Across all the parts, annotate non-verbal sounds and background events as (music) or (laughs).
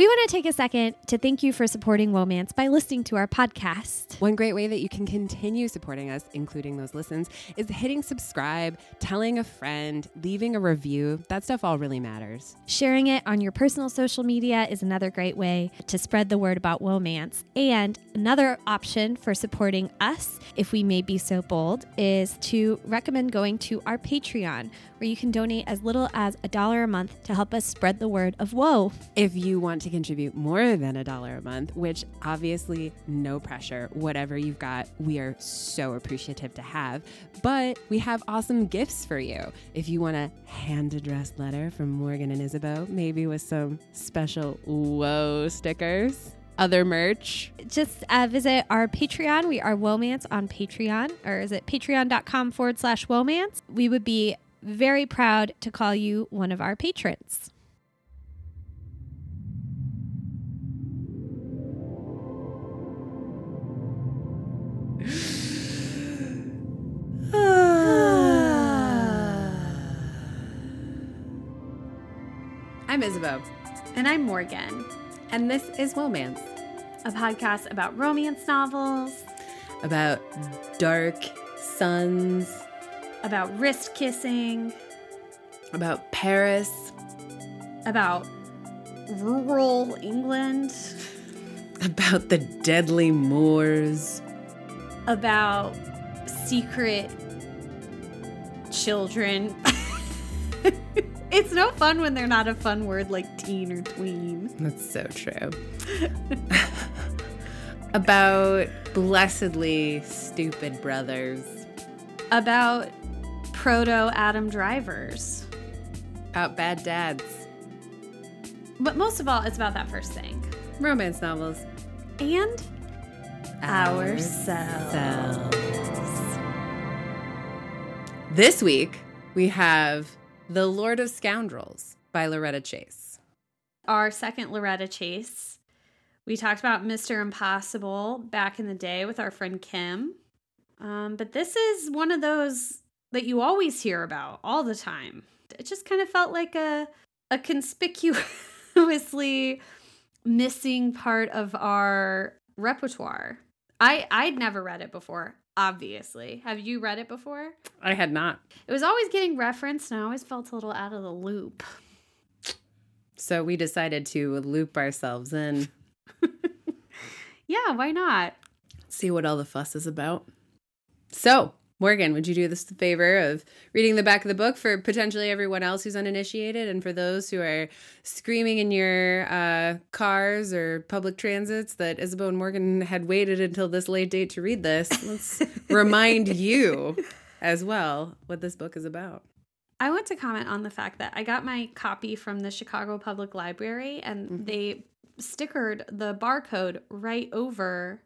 We want to take a second to thank you for supporting Whoa!mance by listening to our podcast. One great way that you can continue supporting us, including those listens, is hitting subscribe, telling a friend, leaving a review. That stuff all really matters. Sharing it on your personal social media is another great way to spread the word about Whoa!mance. And another option for supporting us, if we may be so bold, is to recommend going to our Patreon, where you can donate as little as a dollar a month to help us spread the word of woe. If you want to contribute more than a dollar a month, which obviously no pressure, whatever you've got, we are so appreciative to have. But we have awesome gifts for you. If you want a hand addressed letter from Morgan and Isabeau, maybe with some special whoa stickers. Other merch. Just uh, visit our Patreon. We are Whoa!mance on Patreon, or is it patreon.com forward slash Whoa!mance? We would be very proud to call you one of our patrons. (sighs) I'm Isabeau, And I'm Morgan, and this is Romance, a podcast about romance novels, about dark suns, about wrist kissing, about Paris, about rural England, about the deadly moors, about secret children. (laughs) it's no fun when they're not a fun word like teen or tween. That's so true. (laughs) about blessedly stupid brothers, About proto Adam drivers. about bad dads, But most of all, it's about that first thing. romance novels, And ourselves. This week we have The Lord of Scoundrels by Loretta Chase. Our second Loretta Chase. We talked about Mr. Impossible back in the day with our friend Kim. Um, but this is one of those that you always hear about all the time. It just kind of felt like a a conspicuously missing part of our repertoire. I I'd never read it before, obviously. Have you read it before? I had not. It was always getting referenced and I always felt a little out of the loop. So we decided to loop ourselves in, (laughs) Yeah, why not? see what all the fuss is about. So, Morgan, would you do us the favor of reading the back of the book for potentially everyone else who's uninitiated and for those who are screaming in your uh, cars or public transits that Isabeau and Morgan had waited until this late date to read this? Let's (laughs) remind you as well what this book is about. I want to comment on the fact that I got my copy from the Chicago Public Library and Mhm. they stickered the barcode right over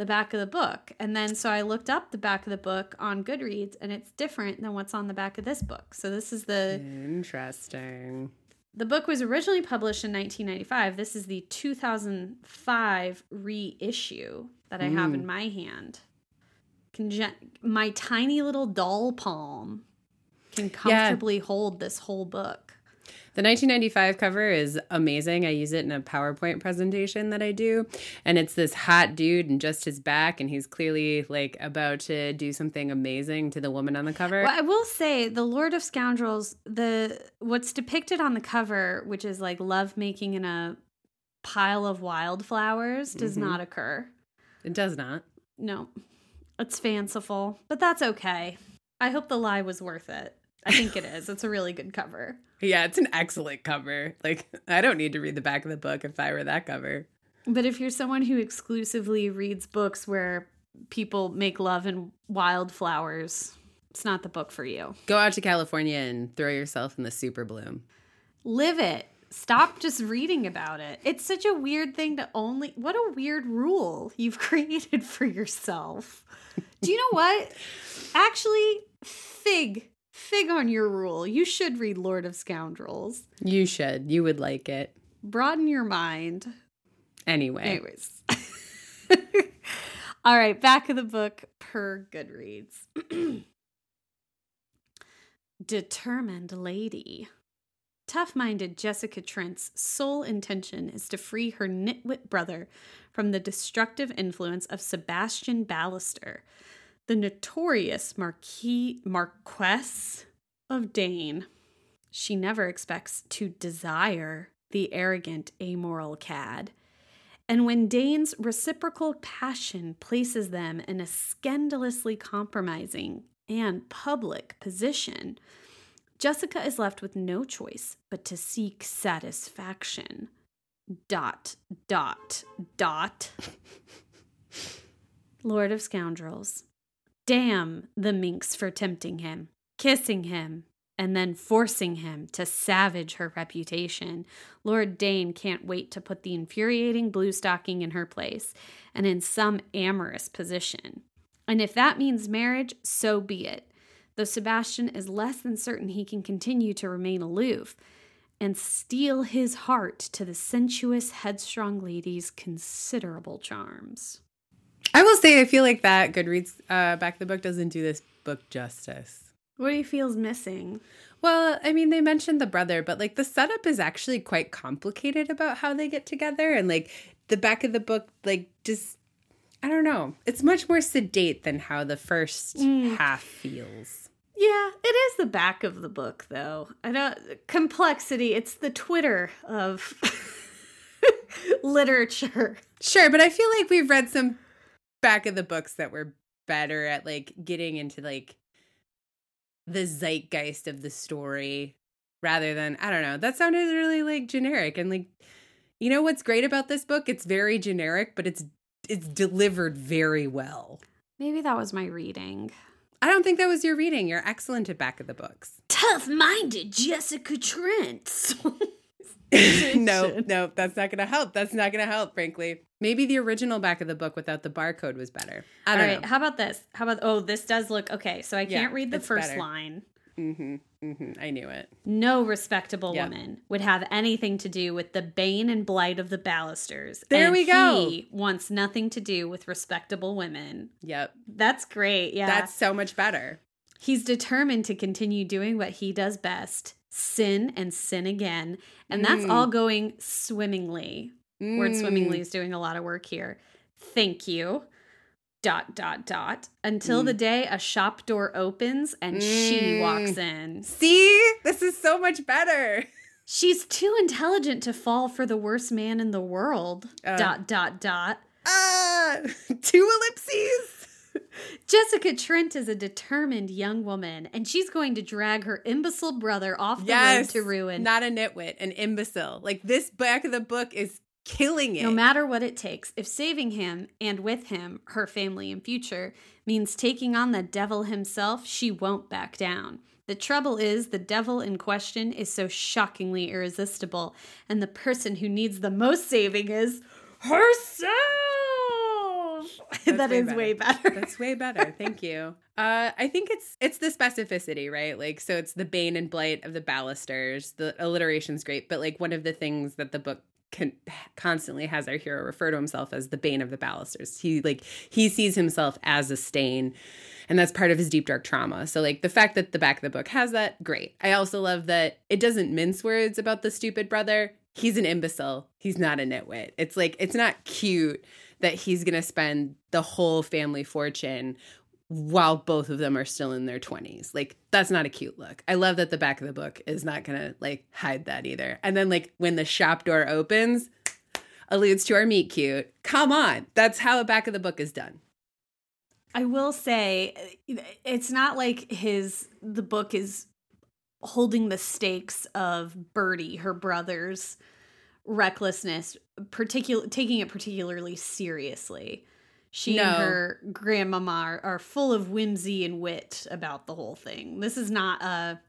the back of the book. And then so I looked up the back of the book on Goodreads and it's different than what's on the back of this book. So this is the Interesting. the book was originally published in 1995. This is the 2005 reissue that I have in hmm. my hand. My tiny little doll palm can comfortably hold this whole book. The 1995 cover is amazing. I use it in a PowerPoint presentation that I do. And it's this hot dude and just his back, and he's clearly like about to do something amazing to the woman on the cover. Well, I will say the Lord of Scoundrels, the what's depicted on the cover, which is like love making in a pile of wildflowers, does Mhm. not occur. It does not. No. It's fanciful, but that's okay. I hope the lie was worth it. I think it is. It's a really good cover. Yeah, it's an excellent cover. Like, I don't need to read the back of the book if I were that cover. But if you're someone who exclusively reads books where people make love in wildflowers, it's not the book for you. Go out to California and throw yourself in the super bloom. Live it. Stop just reading about it. It's such a weird thing to only. What a weird rule you've (laughs) created for yourself. Do you know what? Actually, fig. Fig on your rule. You should read Lord of Scoundrels. You should. You would like it. Broaden your mind. Anyway. Anyways. (laughs) All right, back of the book per Goodreads. (clears throat) Determined lady. Tough minded Jessica Trent's sole intention is to free her nitwit brother from the destructive influence of Sebastian Ballister, the notorious Marquis Marquess of Dain. She never expects to desire the arrogant, amoral cad. And when Dain's reciprocal passion places them in a scandalously compromising and public position, Jessica is left with no choice but to seek satisfaction. Dot, dot, dot. (laughs) Lord of Scoundrels. Damn the minx for tempting him, kissing him, and then forcing him to savage her reputation. Lord Dain can't wait to put the infuriating blue stocking in her place and in some amorous position. And if that means marriage, so be it though Sebastian is less than certain he can continue to remain aloof and steal his heart to the sensuous, headstrong lady's considerable charms. I will say, I feel like that Goodreads uh, back of the book doesn't do this book justice. What do you feel's missing? Well, I mean, they mentioned the brother, but like the setup is actually quite complicated about how they get together, and like the back of the book, like just I don't know. It's much more sedate than how the first mm. half feels. Yeah, it is the back of the book though. I know complexity, it's the Twitter of (laughs) literature. Sure, but I feel like we've read some back of the books that were better at like getting into like the zeitgeist of the story rather than I don't know. That sounded really like generic and like you know what's great about this book? It's very generic, but it's it's delivered very well. Maybe that was my reading. I don't think that was your reading. You're excellent at back of the books. Tough minded Jessica Trent. (laughs) (laughs) no, no, that's not going to help. That's not going to help, frankly. Maybe the original back of the book without the barcode was better. I don't All right, know. How about this? How about, oh, this does look okay. So I can't yeah, read the first better. line. Mm-hmm, mm-hmm. I knew it. No respectable yep. woman would have anything to do with the bane and blight of the Ballisters. There and we go. He wants nothing to do with respectable women. Yep. That's great. Yeah. That's so much better. He's determined to continue doing what he does best sin and sin again. And mm. that's all going swimmingly. Mm. Word swimmingly is doing a lot of work here. Thank you dot dot dot until mm. the day a shop door opens and mm. she walks in. See? This is so much better. She's too intelligent to fall for the worst man in the world. Uh, dot dot dot. Uh, (laughs) two ellipses. Jessica Trent is a determined young woman, and she's going to drag her imbecile brother off the yes, road to ruin. Not a nitwit, an imbecile. Like this back of the book is killing it. No matter what it takes. If saving him and with him her family and future means taking on the devil himself, she won't back down. The trouble is, the devil in question is so shockingly irresistible, and the person who needs the most saving is herself. (laughs) that way is better. way better. That's way better. Thank you. (laughs) Uh, I think it's it's the specificity, right? Like, so it's the bane and blight of the Ballisters. The alliteration's great, but like one of the things that the book con- constantly has our hero refer to himself as the bane of the Ballisters. He like he sees himself as a stain, and that's part of his deep dark trauma. So like the fact that the back of the book has that, great. I also love that it doesn't mince words about the stupid brother. He's an imbecile. He's not a nitwit. It's like it's not cute that he's going to spend the whole family fortune while both of them are still in their 20s. Like that's not a cute look. I love that the back of the book is not going to like hide that either. And then like when the shop door opens, alludes to our meet cute. Come on. That's how a back of the book is done. I will say it's not like his the book is holding the stakes of Bertie, her brother's recklessness, particular taking it particularly seriously she no. and her grandmama are, are full of whimsy and wit about the whole thing. This is not a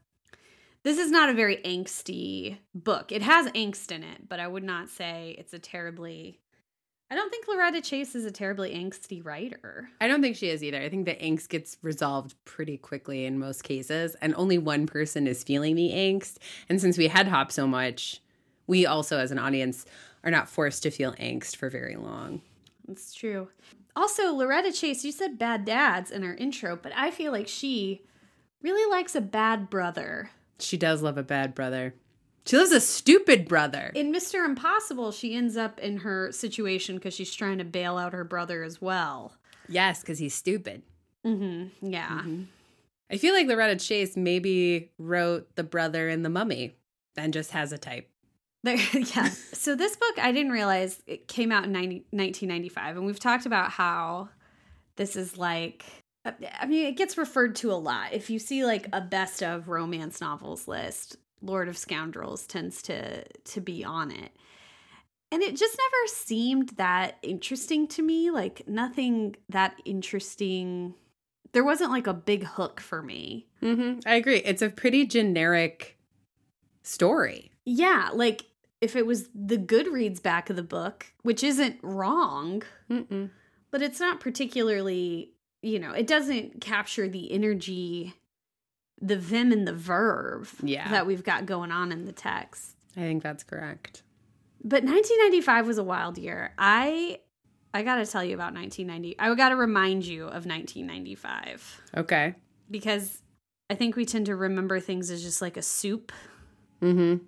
this is not a very angsty book. It has angst in it, but I would not say it's a terribly I don't think Loretta Chase is a terribly angsty writer. I don't think she is either. I think the angst gets resolved pretty quickly in most cases, and only one person is feeling the angst. And since we head hop so much, we also, as an audience, are not forced to feel angst for very long. That's true. Also, Loretta Chase, you said bad dads in her intro, but I feel like she really likes a bad brother. She does love a bad brother. She loves a stupid brother. In Mr. Impossible, she ends up in her situation because she's trying to bail out her brother as well. yes, because he's stupid. Mm-hmm. Yeah. I feel like Loretta Chase maybe wrote The Brother in the Mummy and just has a type. There, (laughs) yeah. So this book, I didn't realize it came out in 90, 1995, and we've talked about how this is like. I mean, it gets referred to a lot. If you see like a best of romance novels list, Lord of Scoundrels tends to to be on it. And it just never seemed that interesting to me. Like nothing that interesting. There wasn't like a big hook for me. hmm I agree. It's a pretty generic story. Yeah, like if it was the Goodreads back of the book, which isn't wrong, Mm-mm. but it's not particularly, you know, it doesn't capture the energy, the vim and the verve Yeah. that we've got going on in the text. I think that's correct. But 1995 was a wild year. I I got to tell you about 1990. I got to remind you of 1995 Okay. because I think we tend to remember things as just like a soup Mm-hmm.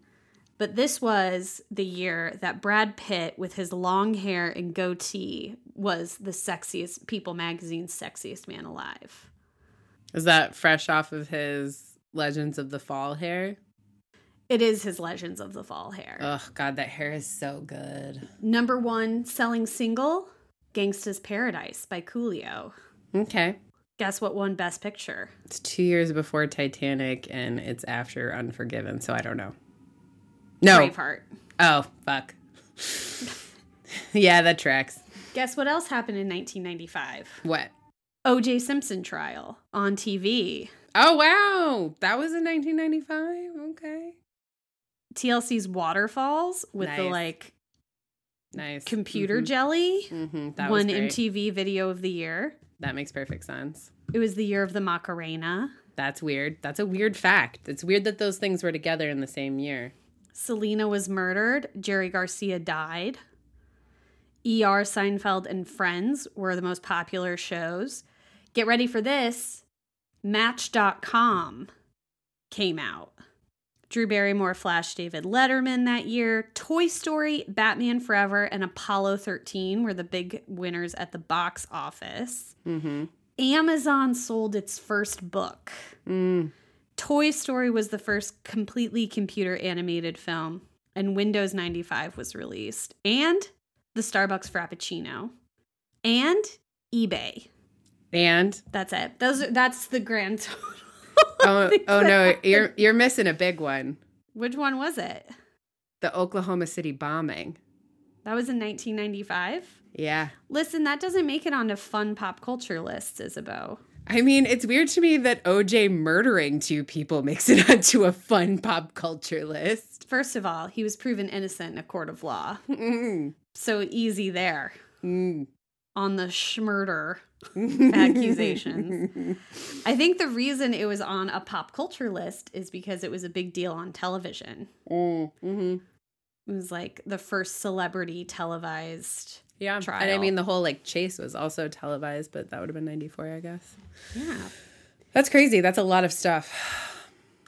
But this was the year that Brad Pitt, with his long hair and goatee, was the sexiest People magazine's sexiest man alive. Is that fresh off of his Legends of the Fall hair? It is his Legends of the Fall hair. Oh God, that hair is so good. Number one selling single, Gangsta's Paradise by Coolio. Okay. Guess what won Best Picture? It's two years before Titanic and it's after Unforgiven, so I don't know. No. Braveheart. Oh, fuck. (laughs) yeah, that tracks. Guess what else happened in 1995? What? O.J. Simpson trial on TV. Oh, wow. That was in 1995? Okay. TLC's Waterfalls with the like Nice. computer Mhm. jelly. Mhm, That was. MTV Video of the Year. That makes perfect sense. It was the year of the Macarena. That's weird. That's a weird fact. It's weird that those things were together in the same year. Selena was murdered. Jerry Garcia died. ER, Seinfeld, and Friends were the most popular shows. Get ready for this Match.com came out. Drew Barrymore flashed David Letterman that year. Toy Story, Batman Forever, and Apollo 13 were the big winners at the box office. Mm-hmm. Amazon sold its first book. Mm. Toy Story was the first completely computer animated film, and Windows 95 was released, and the Starbucks Frappuccino, and eBay. And That's it. Those are, that's the grand (laughs) total. oh, (laughs) oh no, happened. you're you're missing a big one. Which one was it? The Oklahoma City bombing. That was in 1995. Yeah. Listen, that doesn't make it onto fun pop culture lists, Isabeau. I mean, it's weird to me that OJ murdering two people makes it (laughs) onto a fun pop culture list. First of all, he was proven innocent in a court of law. Mm. So easy there Mm. on the schmurder (laughs) accusations. I think the reason it was on a pop culture list is because it was a big deal on television. Mm. Mhm. It was like the first celebrity televised. Yeah. Trial. And I mean, the whole like chase was also televised, but that would have been 94, I guess. Yeah. That's crazy. That's a lot of stuff.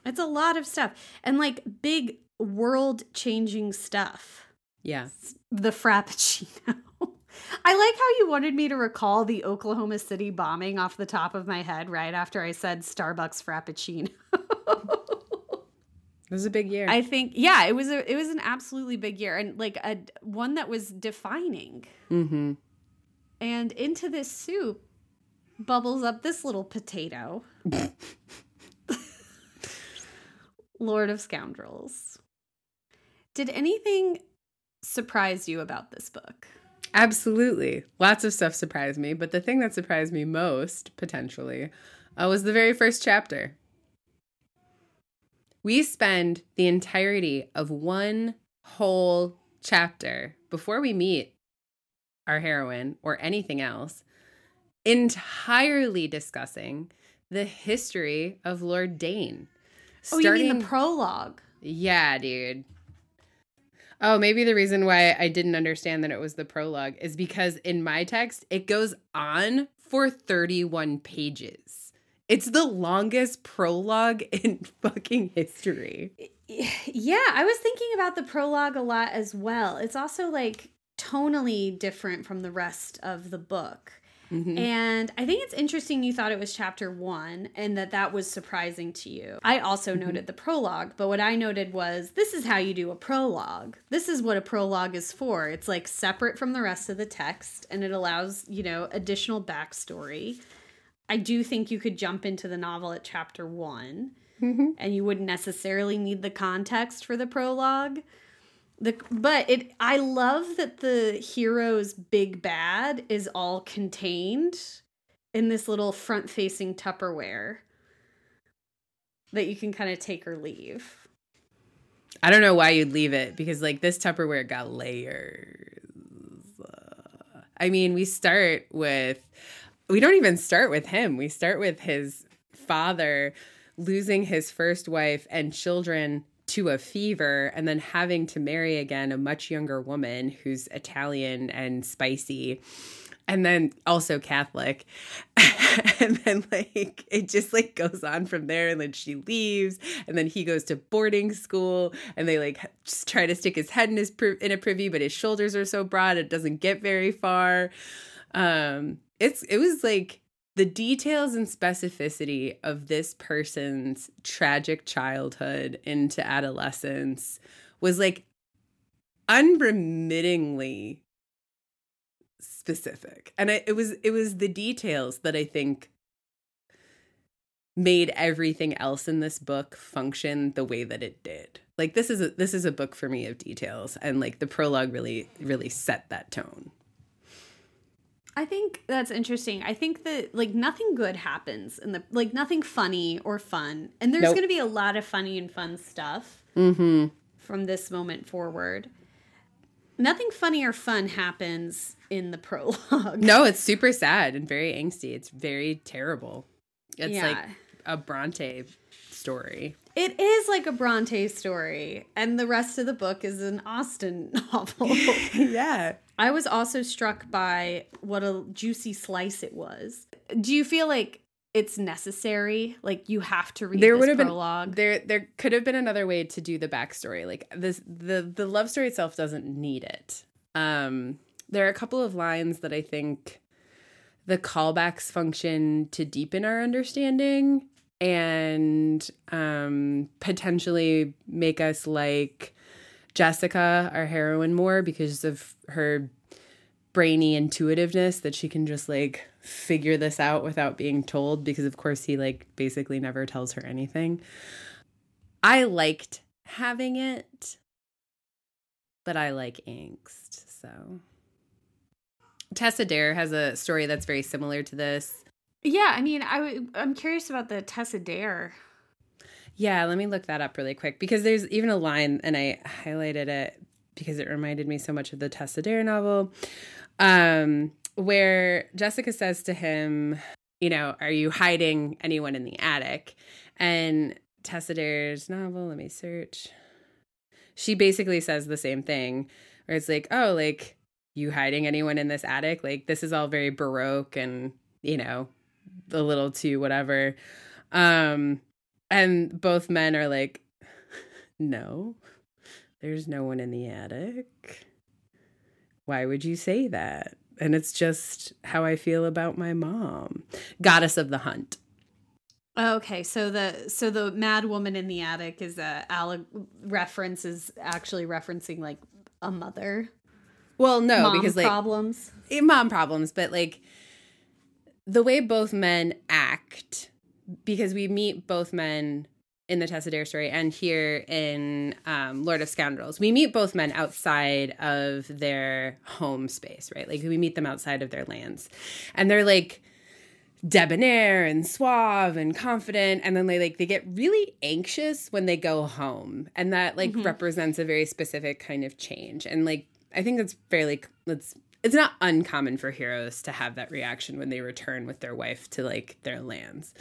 It's a lot of stuff and like big world changing stuff. Yeah. The Frappuccino. (laughs) I like how you wanted me to recall the Oklahoma City bombing off the top of my head right after I said Starbucks Frappuccino. (laughs) It was a big year. I think yeah, it was a it was an absolutely big year and like a one that was defining. mm-hmm. And into this soup bubbles up this little potato. (laughs) Lord of Scoundrels. Did anything surprise you about this book? Absolutely. Lots of stuff surprised me, but the thing that surprised me most, potentially, uh, was the very first chapter. We spend the entirety of one whole chapter before we meet our heroine or anything else, entirely discussing the history of Lord Dain. Oh, you mean the prologue? Yeah, dude. Oh, maybe the reason why I didn't understand that it was the prologue is because in my text, it goes on for 31 pages. It's the longest prologue (laughs) in fucking history. Yeah, I was thinking about the prologue a lot as well. It's also like tonally different from the rest of the book. Mm-hmm. And I think it's interesting you thought it was chapter one and that that was surprising to you. I also mm-hmm. noted the prologue, but what I noted was this is how you do a prologue. This is what a prologue is for. It's like separate from the rest of the text and it allows, you know, additional backstory. I do think you could jump into the novel at chapter one mm-hmm. and you wouldn't necessarily need the context for the prologue. The but it I love that the hero's big bad is all contained in this little front-facing Tupperware that you can kind of take or leave. I don't know why you'd leave it because like this Tupperware got layers. I mean, we start with we don't even start with him. We start with his father losing his first wife and children to a fever and then having to marry again a much younger woman who's Italian and spicy and then also Catholic. (laughs) and then like it just like goes on from there and then she leaves and then he goes to boarding school and they like just try to stick his head in his in a privy but his shoulders are so broad it doesn't get very far. Um it's it was like the details and specificity of this person's tragic childhood into adolescence was like unremittingly specific. And it was it was the details that i think made everything else in this book function the way that it did. Like this is a this is a book for me of details and like the prologue really really set that tone I think that's interesting. I think that like nothing good happens in the like nothing funny or fun, and there's nope. going to be a lot of funny and fun stuff mm-hmm. from this moment forward. Nothing funny or fun happens in the (laughs) prologue. No, it's super sad and very angsty. It's very terrible. It's yeah. like a Bronte story. It is like a Bronte story, and the rest of the book is an Austen (laughs) novel. (laughs) yeah. I was also struck by what a juicy slice it was. Do you feel like it's necessary? Like you have to read there would have prologue? Been, there there could have been another way to do the backstory. Like this the the love story itself doesn't need it. Um there are a couple of lines that I think the callbacks function to deepen our understanding and um potentially make us like Jessica, our heroine, more because of her brainy intuitiveness that she can just like figure this out without being told because of course he like basically never tells her anything. I liked having it, but I like angst, so Tessa Dare has a story that's very similar to this. Yeah, I mean, I w- I'm curious about the Tessa Dare yeah, let me look that up really quick because there's even a line, and I highlighted it because it reminded me so much of the Tessa Dare novel, um, where Jessica says to him, you know, are you hiding anyone in the attic? And Tessa Dare's novel, let me search. She basically says the same thing, where it's like, oh, like, you hiding anyone in this attic? Like, this is all very Baroque and, you know, a little too whatever. Um, and both men are like, (laughs) no, there's no one in the attic. Why would you say that? And it's just how I feel about my mom. Goddess of the Hunt. Okay, so the so the mad woman in the attic is a Eyre reference is actually referencing like a mother. Well, no, mom because like problems, eh, mom problems, but like the way both men act because we meet both men in the Tessa Dare story and here in um, Lord of Scoundrels. We meet both men outside of their home space, right? Like we meet them outside of their lands. And they're like debonair and suave and confident and then they like they get really anxious when they go home and that like mm-hmm. represents a very specific kind of change and like i think that's fairly that's it's not uncommon for heroes to have that reaction when they return with their wife to like their lands.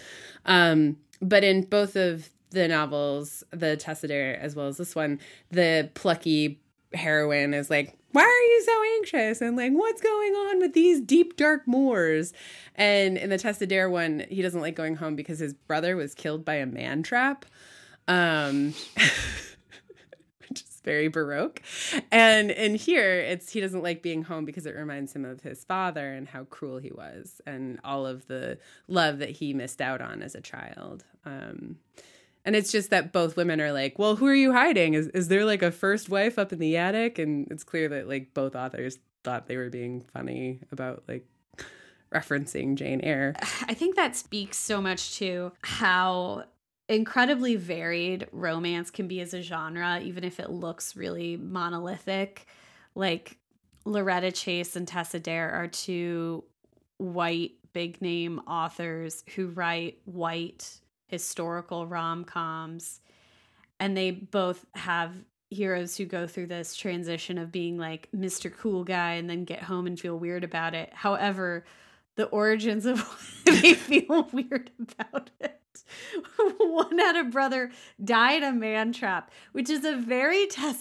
Um, but in both of the novels, the Tessa as well as this one, the plucky heroine is like, why are you so anxious? And like, what's going on with these deep, dark moors? And in the Tessa one, he doesn't like going home because his brother was killed by a man trap. Um, (laughs) very baroque. And in here, it's he doesn't like being home because it reminds him of his father and how cruel he was and all of the love that he missed out on as a child. Um, and it's just that both women are like, well, who are you hiding? Is, is there like a first wife up in the attic? And it's clear that like both authors thought they were being funny about like referencing Jane Eyre. I think that speaks so much to how incredibly varied romance can be as a genre, even if it looks really monolithic. Like Loretta Chase and Tessa Dare are two white big name authors who write white historical rom coms. And they both have heroes who go through this transition of being like Mr. Cool Guy and then get home and feel weird about it. However, the origins of (laughs) why they feel weird about it. (laughs) One had a brother die in a man trap, which is a very (laughs) Dare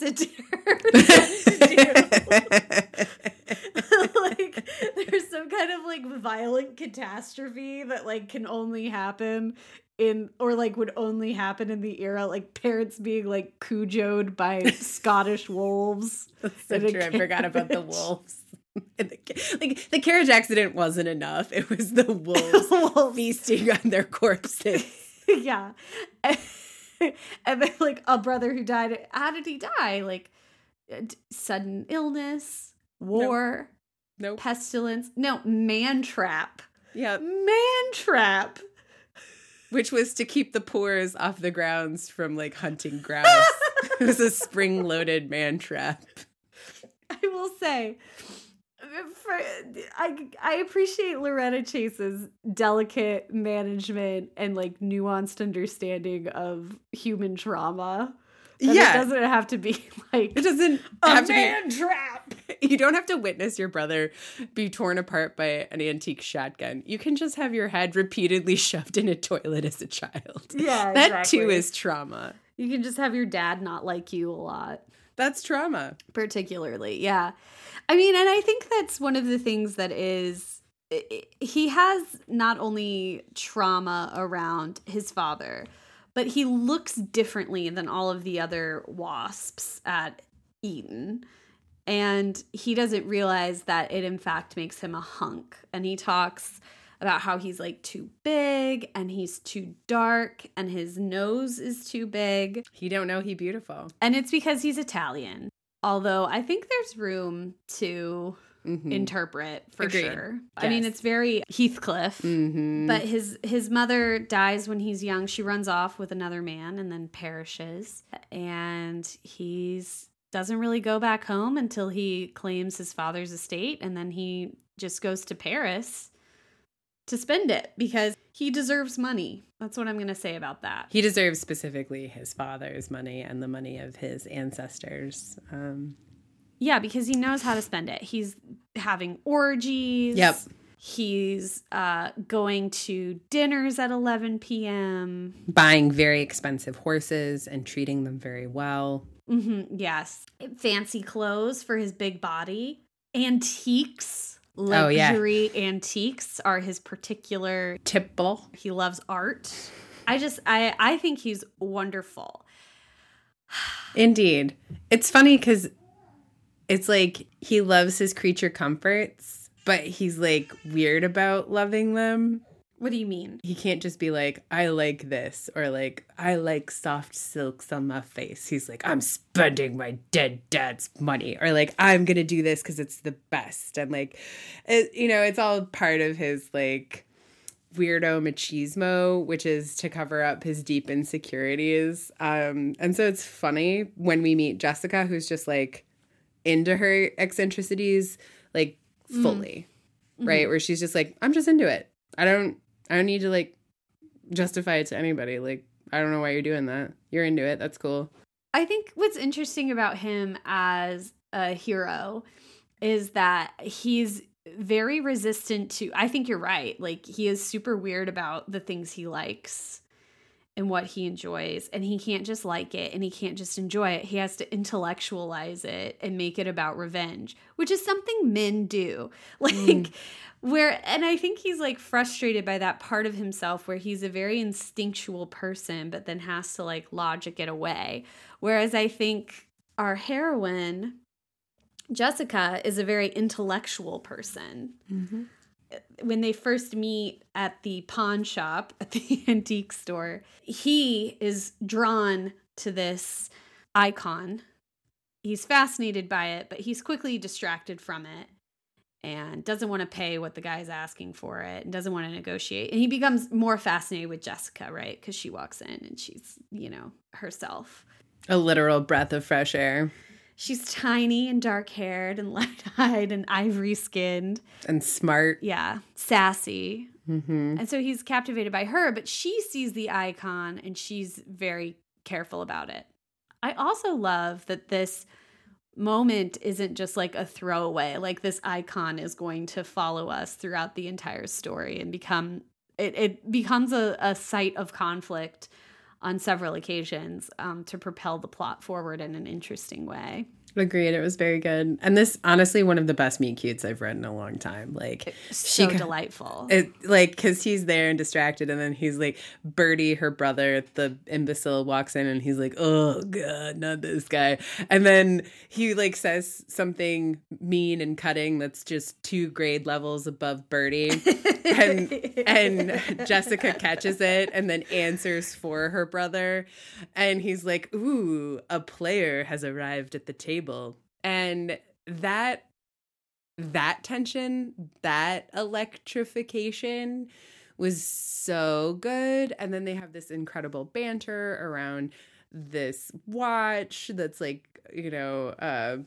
(laughs) like there's some kind of like violent catastrophe that like can only happen in or like would only happen in the era like parents being like cujoed by Scottish wolves. That's so true. I forgot about the wolves. (laughs) the, like the carriage accident wasn't enough. It was the (laughs) wolves, wolves. feasting on their corpses. (laughs) yeah. And, and then like a brother who died. How did he die? Like uh, sudden illness, war, nope. nope. pestilence. No, man trap. Yeah. Man trap which was to keep the poors off the grounds from like hunting grouse. it was a spring loaded man trap. I will say, for, I I appreciate Loretta Chase's delicate management and like nuanced understanding of human trauma. yeah, it doesn't have to be (laughs) like it doesn't a have man to be, trap. (laughs) You don't have to witness your brother be torn apart by an antique shotgun. You can just have your head repeatedly (laughs) shoved in a toilet as a child. Yeah, that exactly. too is trauma. You can just have your dad not like you a lot. That's trauma, particularly. Yeah, I mean, and I think that's one of the things that is he has not only trauma around his father but he looks differently than all of the other wasps at Eton. And he doesn't realize that it, in fact, makes him a hunk. And he talks about how he's like too big and he's too dark and his nose is too big. He don't know he beautiful. And it's because he's Italian. Although I think there's room to mm-hmm. interpret for Agreed. sure. Yes. I mean, it's very Heathcliff, mm-hmm. but his his mother dies when he's young. She runs off with another man and then perishes, and he's doesn't really go back home until he claims his father's estate, and then he just goes to Paris to spend it because he deserves money. That's what I'm going to say about that. He deserves specifically his father's money and the money of his ancestors. Um, yeah, because he knows how to spend it. He's having orgies. Yep. He's uh, going to dinners at 11 p.m., buying very expensive horses and treating them very well. Mm-hmm, yes. Fancy clothes for his big body. Antiques. Luxury oh, yeah. antiques are his particular tipple. He loves art. I just I I think he's wonderful. Indeed. It's funny cuz it's like he loves his creature comforts, but he's like weird about loving them. What do you mean? He can't just be like, I like this, or like, I like soft silks on my face. He's like, I'm spending my dead dad's money, or like, I'm gonna do this because it's the best. And like, it, you know, it's all part of his like weirdo machismo, which is to cover up his deep insecurities. Um, and so it's funny when we meet Jessica, who's just like, into her eccentricities like mm. fully. Mm-hmm. Right? Where she's just like, I'm just into it. I don't I don't need to like justify it to anybody. Like, I don't know why you're doing that. You're into it. That's cool. I think what's interesting about him as a hero is that he's very resistant to I think you're right. Like he is super weird about the things he likes and what he enjoys and he can't just like it and he can't just enjoy it he has to intellectualize it and make it about revenge which is something men do (laughs) like mm. where and i think he's like frustrated by that part of himself where he's a very instinctual person but then has to like logic it away whereas i think our heroine, Jessica, is a very intellectual person. Mm-hmm. When they first meet at the pawn shop at the (laughs) antique store, he is drawn to this icon. He's fascinated by it, but he's quickly distracted from it and doesn't want to pay what the guy's asking for it and doesn't want to negotiate. And he becomes more fascinated with Jessica, right? Because she walks in and she's, you know, herself. A literal breath of fresh air. She's tiny and dark haired and (laughs) light eyed and ivory skinned. And smart. Yeah, sassy. Mm-hmm. And so he's captivated by her, but she sees the icon and she's very careful about it. I also love that this moment isn't just like a throwaway. Like this icon is going to follow us throughout the entire story and become it, it becomes a, a site of conflict on several occasions um, to propel the plot forward in an interesting way. Agreed. It was very good. And this, honestly, one of the best meet cutes I've read in a long time. Like, so she- delightful. it, like, because he's there and distracted, and then he's like, Bertie, her brother, the imbecile, walks in, and he's like, "Oh God, not this guy!" And then he like says something mean and cutting that's just two grade levels above Bertie, (laughs) and and Jessica catches it and then answers for her brother, and he's like, "Ooh, a player has arrived at the table," and that that tension, that electrification was so good. And then they have this incredible banter around this watch that's like, you know, uh,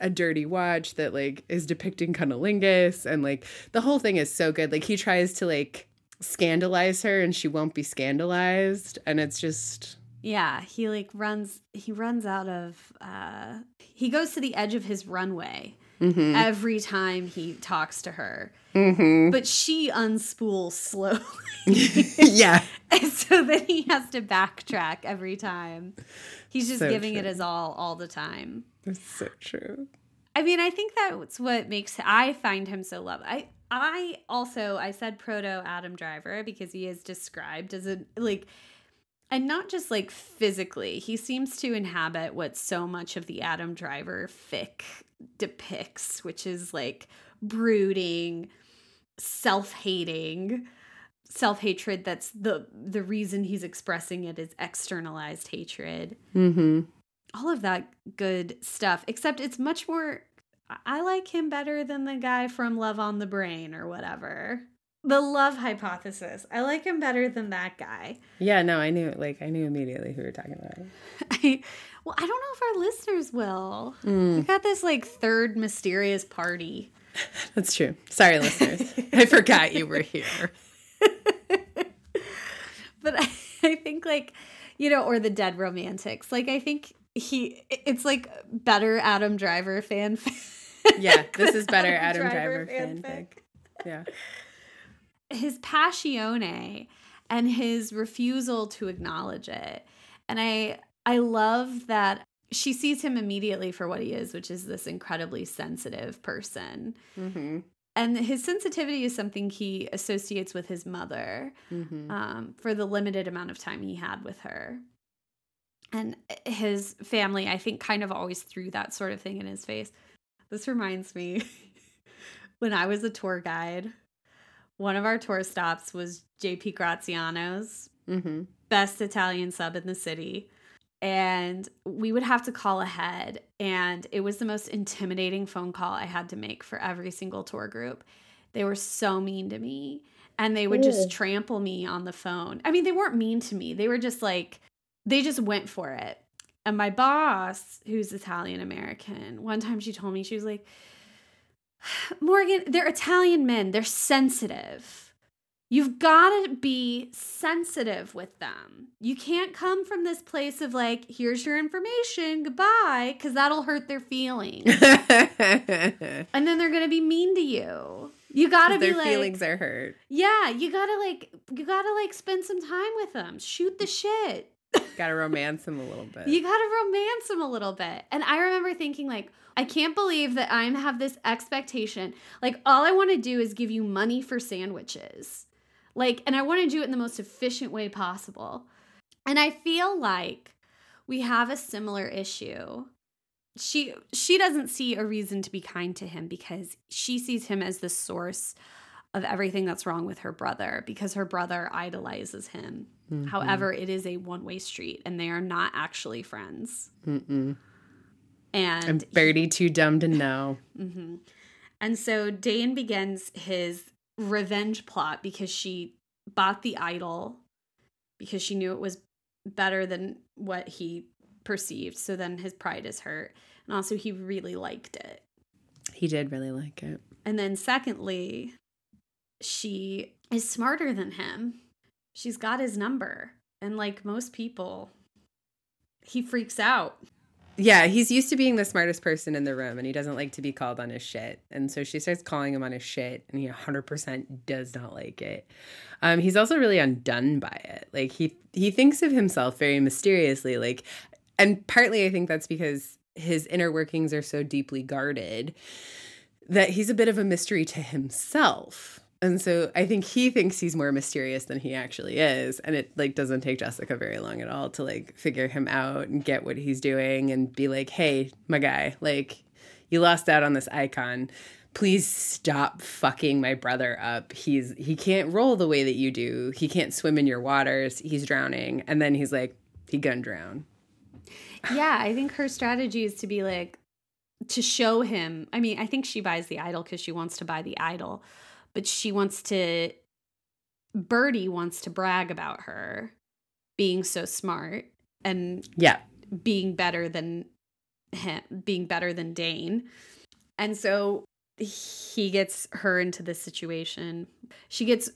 a dirty watch that like is depicting cunnilingus and like the whole thing is so good. Like he tries to like scandalize her and she won't be scandalized and it's just Yeah, he like runs he runs out of uh he goes to the edge of his runway mhm. every time he talks to her. Mhm. But she unspools slowly. (laughs) yeah. (laughs) and so then he has to backtrack every time. He's just So giving it his all all the time. It's so true. I mean, I think that's what makes I find him so love. I I also I said proto Adam Driver because he is described as a like and not just like physically. He seems to inhabit what so much of the Adam Driver fic depicts, which is like brooding, self-hating, self-hatred that's the the reason he's expressing it is externalized hatred Mm-hmm. all of that good stuff except it's much more i like him better than the guy from love on the brain or whatever the love hypothesis i like him better than that guy Yeah, no, I knew like I knew immediately who we were talking about. (laughs) I, well i don't know if our listeners will hmm. we got this like third mysterious party (laughs) That's true. Sorry, listeners. (laughs) I forgot you were here. but I, I think like you know or the dead romantics like i think he it's like better adam driver fan Yeah, this is better Adam Driver fanfic. Yeah. His passione and his refusal to acknowledge it. And I I love that she sees him immediately for what he is, which is this incredibly sensitive person. Mm-hmm. And his sensitivity is something he associates with his mother Mm-hmm. um, for the limited amount of time he had with her. And his family, I think, kind of always threw that sort of thing in his face. This reminds me (laughs) when I was a tour guide, one of our tour stops was JP Graziano's Mm-hmm. best Italian sub in the city. And we would have to call ahead. And it was the most intimidating phone call I had to make for every single tour group. They were so mean to me. And they would just trample me on the phone. I mean, they weren't mean to me. They were just like, they just went for it. And my boss, who's Italian American, one time she told me, she was like, (sighs) Morgan, they're Italian men. They're sensitive. You've got to be sensitive with them. You can't come from this place of like, here's your information, goodbye, because that'll hurt their feelings. (laughs) and then they're going to be mean to you. You got to be Their like, feelings are hurt. yeah, you got to like, you got to like spend some time with them. Shoot the shit. Gotta romance them a little bit. You gotta romance them a little bit. And I remember thinking, like, I can't believe that I have this expectation. Like, all I want to do is give you money for sandwiches. Like, and I want to do it in the most efficient way possible. And I feel like we have a similar issue she she doesn't see a reason to be kind to him because she sees him as the source of everything that's wrong with her brother because her brother idolizes him. Mm-hmm. However, it is a one-way street and they are not actually friends. Mm-mm. And I'm Bertie too dumb to know. mm-hmm. And so Dain begins his revenge plot because she bought the idol because she knew it was better than what he perceived. So then his pride is hurt. And also, he really liked it. He did really like it. And then, secondly, she is smarter than him. She's got his number. And like most people, he freaks out. Yeah, he's used to being the smartest person in the room and he doesn't like to be called on his shit. And so she starts calling him on his shit and he 100% does not like it. Um, he's also really undone by it. Like he he thinks of himself very mysteriously like and partly I think that's because his inner workings are so deeply guarded that he's a bit of a mystery to himself. And so I think he thinks he's more mysterious than he actually is. And it like doesn't take Jessica very long at all to like figure him out and get what he's doing and be like, hey, my guy, like you lost out on this icon. Please stop fucking my brother up. He's he can't roll the way that you do. He can't swim in your waters. He's drowning. And then he's like, he gonna drown. Yeah, I think her strategy is to be like to show him. I mean, I think she buys the idol because she wants to buy the idol, but she wants to. Bertie wants to brag about her being so smart and yeah, being better than him, being better than Dain. And so he gets her into this situation. She gets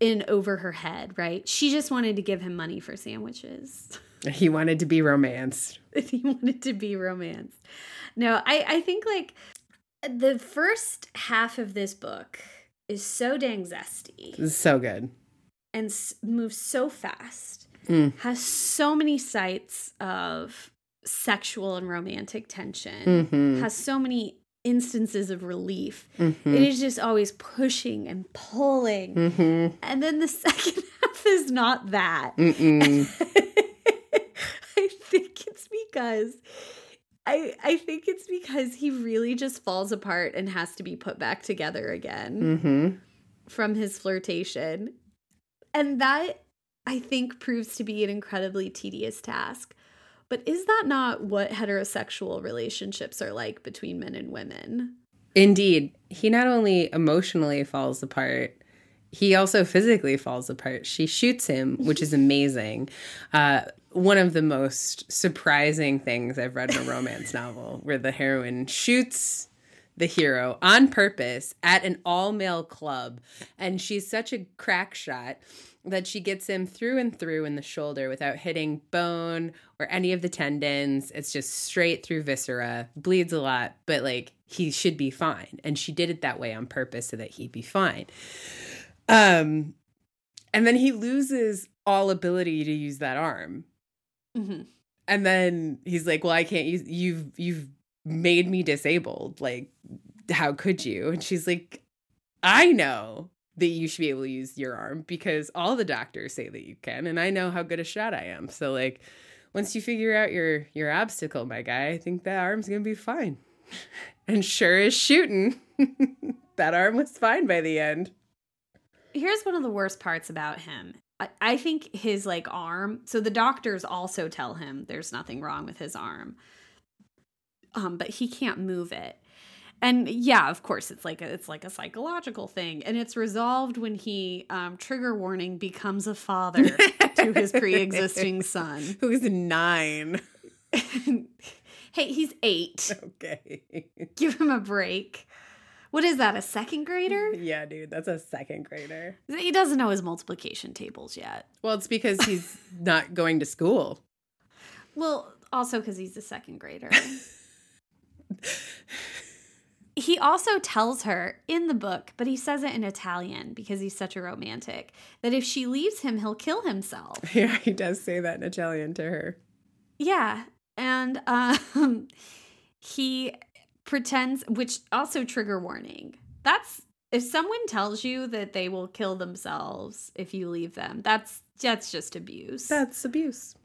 in over her head, right? She just wanted to give him money for sandwiches. (laughs) He wanted to be romanced. (laughs) he wanted to be romanced. No, I, I think like the first half of this book is so dang zesty. So good. And s- moves so fast. Mm. Has so many sites of sexual and romantic tension. Mm-hmm. Has so many instances of relief. Mm-hmm. It is just always pushing and pulling. Mm-hmm. And then the (laughs) second half is not that. (laughs) I think it's because I I think it's because he really just falls apart and has to be put back together again Mm-hmm. from his flirtation. And that I think proves to be an incredibly tedious task. But is that not what heterosexual relationships are like between men and women? Indeed. He not only emotionally falls apart, he also physically falls apart. She shoots him, which is (laughs) amazing. Uh, one of the most surprising things I've read in a romance (laughs) novel, where the heroine shoots the hero on purpose at an all male club. And she's such a crack shot that she gets him through and through in the shoulder without hitting bone or any of the tendons. It's just straight through viscera, bleeds a lot, but like he should be fine. And she did it that way on purpose so that he'd be fine. Um, and then he loses all ability to use that arm. Mm-hmm. And then he's like, "Well, I can't use you've you've made me disabled. Like, how could you?" And she's like, "I know that you should be able to use your arm because all the doctors say that you can, and I know how good a shot I am. So like, once you figure out your your obstacle, my guy, I think that arm's gonna be fine." (laughs) And sure as shooting, (laughs) that arm was fine by the end. Here's one of the worst parts about him. I, I think his like arm. So the doctors also tell him there's nothing wrong with his arm, um, but he can't move it. And yeah, of course, it's like a, it's like a psychological thing, and it's resolved when he um, trigger warning becomes a father to his pre-existing (laughs) son, who's nine. (laughs) hey, he's eight. Okay, give him a break. What is that? A second grader? (laughs) Yeah, dude, that's a second grader. He doesn't know his multiplication tables yet. Well, it's because he's (laughs) not going to school. Well, also because he's a second grader. (laughs) he also tells her in the book, but he says it in Italian because he's such a romantic, that if she leaves him, he'll kill himself. Yeah, he does say that in Italian to her. Yeah. And um, he pretends, which also trigger warning. That's if someone tells you that they will kill themselves if you leave them, that's that's just abuse. That's abuse.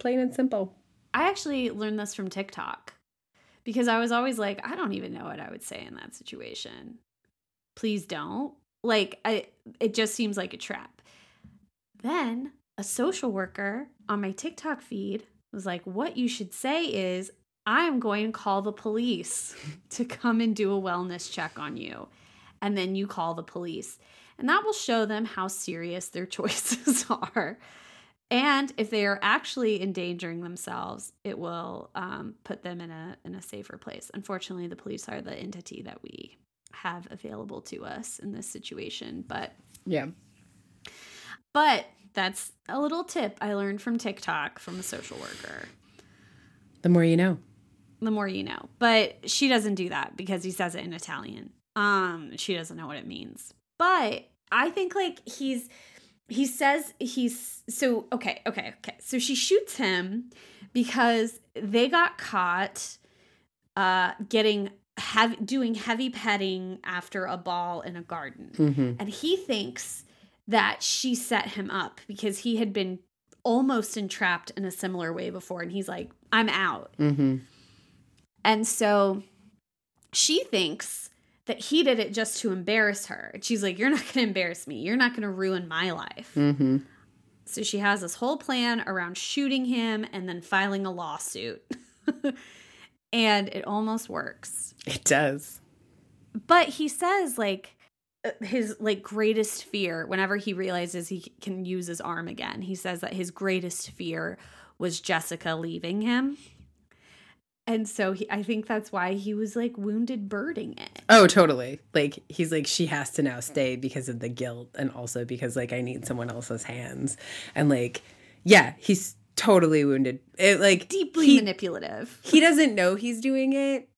Plain and simple. I actually learned this from TikTok. because I was always like, I don't even know what I would say in that situation. Please don't. Like I it just seems like a trap. Then a social worker on my TikTok feed was like, What you should say is, I am going to call the police to come and do a wellness check on you. And then you call the police. And that will show them how serious their (laughs) choices are. And if they are actually endangering themselves, it will um, put them in a in a safer place. Unfortunately, the police are the entity that we have available to us in this situation. But Yeah. but that's a little tip I learned from TikTok from a social worker. The more you know. The more you know. But she doesn't do that because he says it in Italian. Um, she doesn't know what it means. But I think like he's he says he's so okay, okay, okay. So she shoots him because they got caught uh getting heavy doing heavy petting after a ball in a garden. Mm-hmm. And he thinks that she set him up because he had been almost entrapped in a similar way before. And he's like, I'm out. Mm-hmm. And so she thinks that he did it just to embarrass her. And she's like, You're not going to embarrass me. You're not going to ruin my life. Mm-hmm. So she has this whole plan around shooting him and then filing a lawsuit. (laughs) and it almost works. It does. but he says like uh, his like greatest fear whenever he realizes he can use his arm again he says that his greatest fear was jessica leaving him and so he, i think that's why he was like wounded birding it Oh, totally. Like he's like she has to now stay because of the guilt and also because like I need someone else's hands. And like yeah, he's totally wounded. It like deeply he, manipulative he doesn't know he's doing it.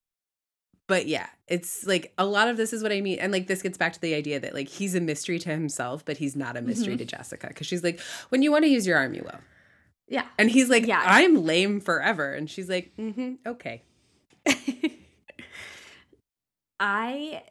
But yeah, it's like a lot of this is what I mean. And like this gets back to the idea that like he's a mystery to himself, but he's not a mystery Mhm. to Jessica. Cause she's like, when you want to use your arm, you will. Yeah And he's like, Yeah. I'm lame forever. And she's like, mm-hmm, okay. (laughs) I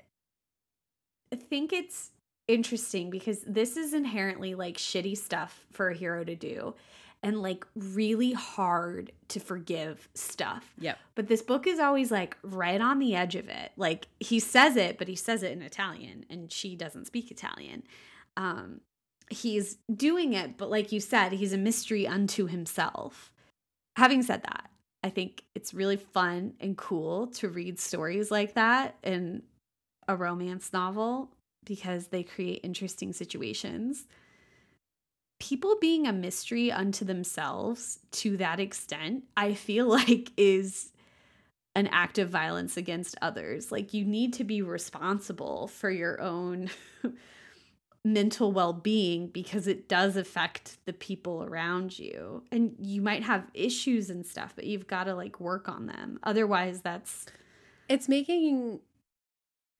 think it's interesting because this is inherently like shitty stuff for a hero to do and like really hard to forgive stuff. Yep. But this book is always like right on the edge of it. Like he says it, but he says it in Italian and she doesn't speak Italian. Um he's doing it, but like you said, he's a mystery unto himself. Having said that, I think it's really fun and cool to read stories like that in a romance novel because they create interesting situations. People being a mystery unto themselves to that extent, I feel (laughs) like is an act of violence against others. Like you need to be responsible for your own (laughs) mental well-being because it does affect the people around you. And you might have issues and stuff, but you've got to like work on them. Otherwise, that's It's making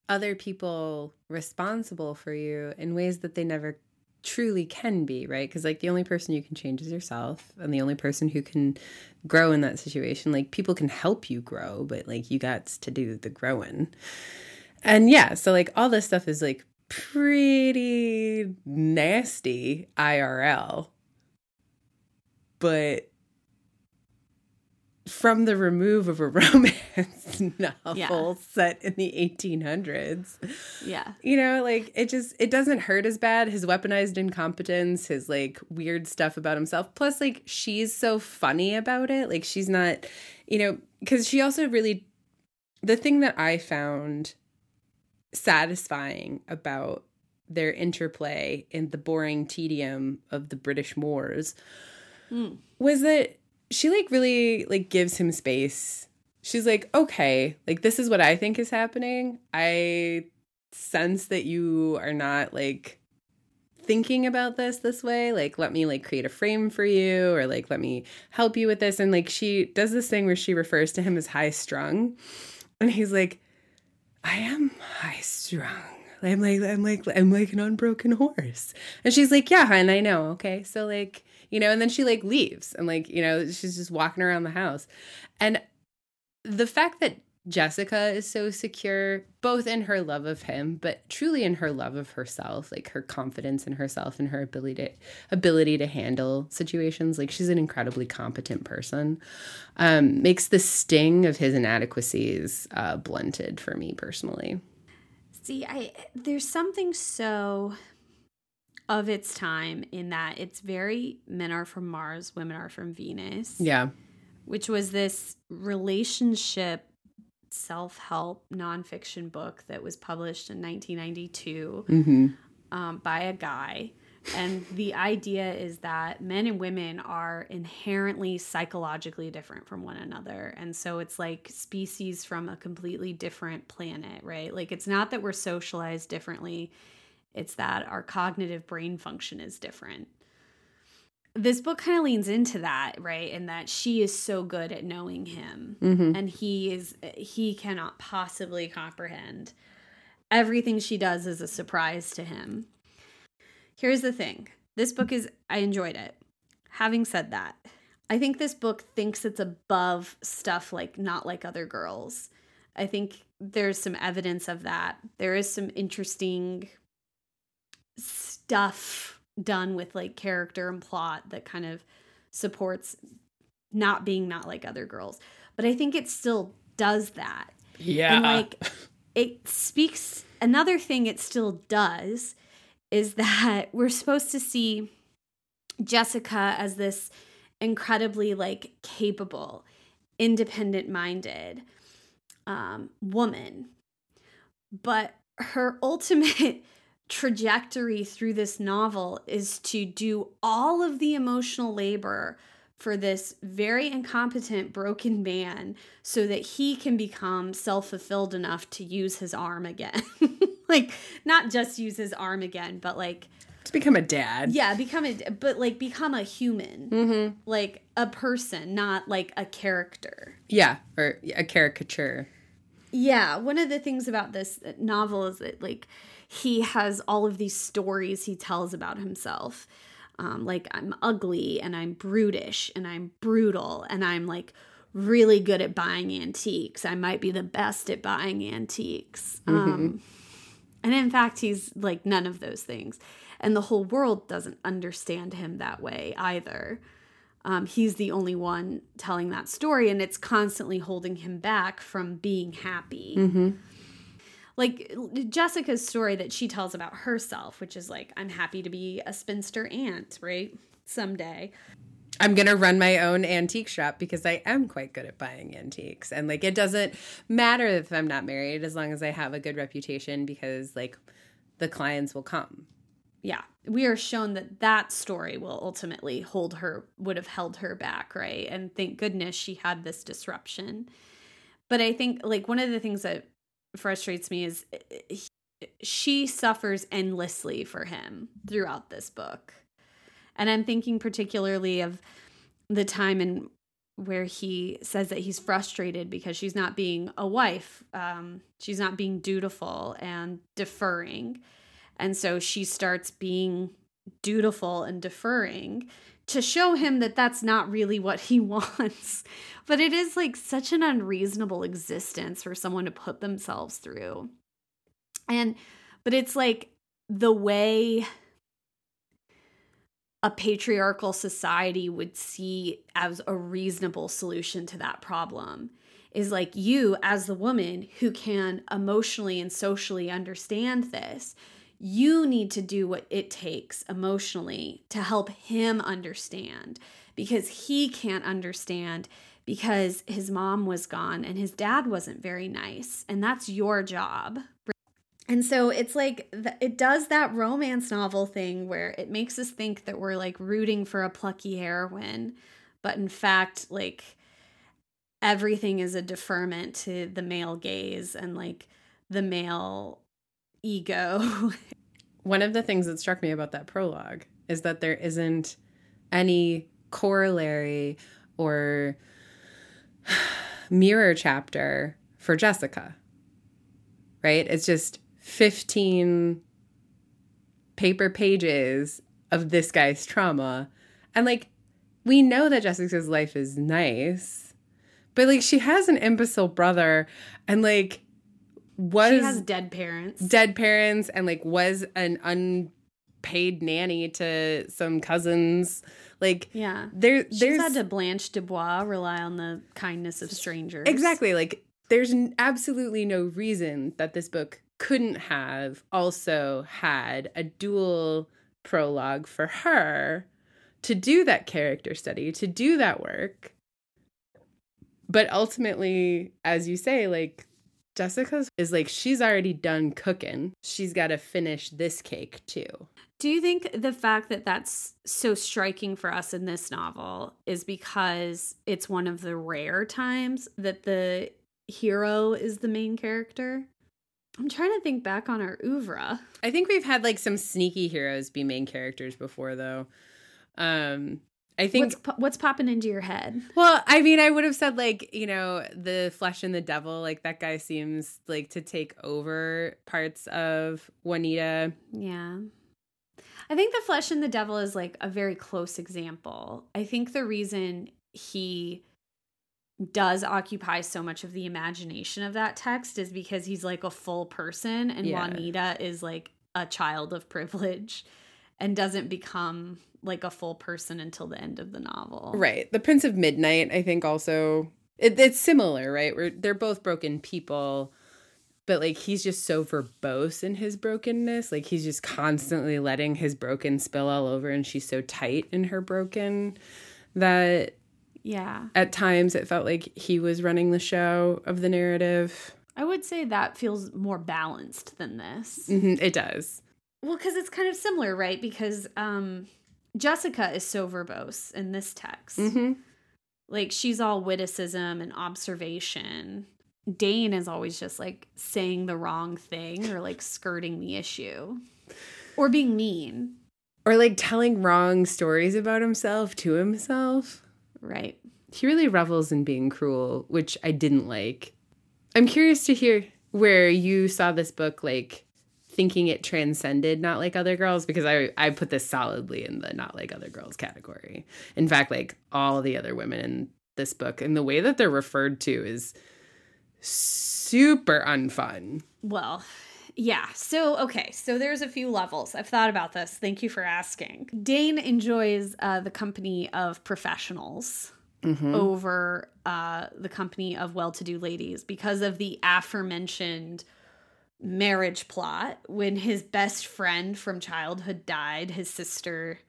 other people responsible for you in ways that they never truly can be, right? Because, like, the only person you can change is yourself, and the only person who can grow in that situation, like, people can help you grow, but, like, you got to do the growing. And yeah, so, like, all this stuff is, like, pretty nasty IRL. But from the remove of a (laughs) romance novel Yeah. set in the 1800s yeah. you know like it just it doesn't hurt as bad his weaponized incompetence his like weird stuff about himself plus like she's so funny about it like she's not you know because she also really the thing that i found satisfying about their interplay in the boring tedium of the british moors Mm. was that she like really like gives him space. She's like, "Okay, like this is what I think is happening. I sense that you are not like thinking about this this way. Like let me like create a frame for you or like let me help you with this." And like she does this thing where she refers to him as high strung. And he's like, "I am high strung." I'm like I'm like I'm like an unbroken horse. And she's like, "Yeah, and I know. Okay. So like you know and then she like leaves and like you know she's just walking around the house and the fact that Jessica is so secure, both in her love of him, but truly in her love of herself, like her confidence in herself and her ability to, ability to handle situations. Like she's an incredibly competent person. Um, makes the sting of his inadequacies uh, blunted for me personally. See, I there's something so of its time in that it's very men are from Mars, women are from Venus. Yeah. Which was this relationship self help nonfiction book that was published in 1992 Mm-hmm. um, by a guy. And the idea is that men and women are inherently psychologically different from one another. And so it's like species from a completely different planet, right? Like it's not that we're socialized differently, it's that our cognitive brain function is different this book kind of leans into that right and that she is so good at knowing him. Mm-hmm. and he is he cannot possibly comprehend. Everything she does is a surprise to him. Here's the thing. This book is i enjoyed it. Having said that i think this book thinks it's above stuff like not like other girls. I think there's some evidence of that. There is some interesting stuff done with like character and plot that kind of supports not being not like other girls. But I think it still does that. Yeah. And like it speaks another thing it still does is that (laughs) we're supposed to see Jessica as this incredibly like capable, independent minded um, woman. But her (laughs) ultimate trajectory through this novel is to do all of the emotional labor for this very incompetent, broken man so that he can become self fulfilled enough to use his arm again. (laughs) like, not just use his arm again, but like, to become a dad. yeah, become a, but like, become a human, Mm-hmm. like a person, not like a character. Yeah. Or a caricature. Yeah, one of the things about this novel is that like he has all of these stories he tells about himself. Um, like I'm ugly and I'm brutish and I'm brutal and I'm like really good at buying antiques. I might be the best at buying antiques. Um, and in fact, he's like none of those things. And the whole world doesn't understand him that way either. Um, he's the only one telling that story, and it's constantly holding him back from being happy. Mm-hmm. Like Jessica's story that she tells about herself, which is like, I'm happy to be a spinster aunt, right? Someday. I'm going to run my own antique shop because I am quite good at buying antiques. And like, it doesn't matter if I'm not married as long as I have a good reputation because like the clients will come. Yeah, we are shown that that story will ultimately hold her, would have held her back, right? And thank goodness she had this disruption. But I think, like, one of the things that frustrates me is eh, she suffers endlessly for him throughout this book. And I'm thinking particularly of the time in where he says that he's frustrated because she's not being a wife, um, she's not being dutiful and deferring. And so she starts being dutiful and deferring to show him that that's not really what he (laughs) wants. But it is like such an unreasonable existence for someone to put themselves through. And, but it's like the way a patriarchal society would see as a reasonable solution to that problem is like you, as the woman who can emotionally and socially understand this, you need to do what it takes emotionally to help him understand because he can't understand because his mom was gone and his dad wasn't very nice. And that's your job. And so it's like it does that romance novel thing where it makes us think that we're like rooting for a plucky heroine, but in fact, like everything is a deferment to the male gaze and like the male ego. One of the things that struck me about that prologue is that there isn't any corollary or (sighs) mirror chapter for Jessica. Right? It's just 15 paper pages of this guy's trauma. And like, we know that Jessica's life is nice, But like she has an imbecile brother and like was She has dead parents. dead parents and like was an unpaid nanny to some cousins. Like yeah. there She's there's had to Blanche Dubois rely on the kindness of strangers. Exactly. Like there's absolutely no reason that this book couldn't have also had a dual prologue for her to do that character study, to do that work. But ultimately, as you say, like Jessica's is like she's already done cooking. She's got to finish this cake too. Do you think the fact that that's so striking for us in this novel is because it's one of the rare times that the hero is the main character? I'm trying to think back on our oeuvre. I think we've had like some sneaky heroes be main characters before though. Um I think What's po- what's popping into your head? Well, I mean, I would have said like, you know, the flesh and the devil, like that guy seems like to take over parts of Juanita. Yeah. I think the flesh and the devil is like a very close example. I think the reason he does occupy so much of the imagination of that text is because he's like a full person and Yeah. Juanita is like a child of privilege and doesn't become like a full person until the end of the novel. Right. The Prince of Midnight, I think also it, it's similar, right? Where they're both broken people, but like he's just so verbose in his brokenness. Like he's just constantly letting his broken spill all over and she's so tight in her broken that Yeah. at times it felt like he was running the show of the narrative. I would say that feels more balanced than this. Mhm, it does. Well, because it's kind of similar, right? Because um, Jessica is so verbose in this text. hmm Like she's all witticism and observation. Dain is always just like saying the wrong thing or like skirting the issue or being mean, or like telling wrong stories about himself to himself. right? He really revels in being cruel, which I didn't like. I'm curious to hear where you saw this book like thinking it transcended not like other girls because I I put this solidly in the not like other girls category. In fact, like all the other women in this book and the way that they're referred to is super unfun. Well, yeah. So, okay. So there's a few levels. I've thought about this. Thank you for asking. Dain enjoys uh, the company of professionals over uh, the company of well to do ladies because of the aforementioned marriage plot. When his best friend from childhood died, his sister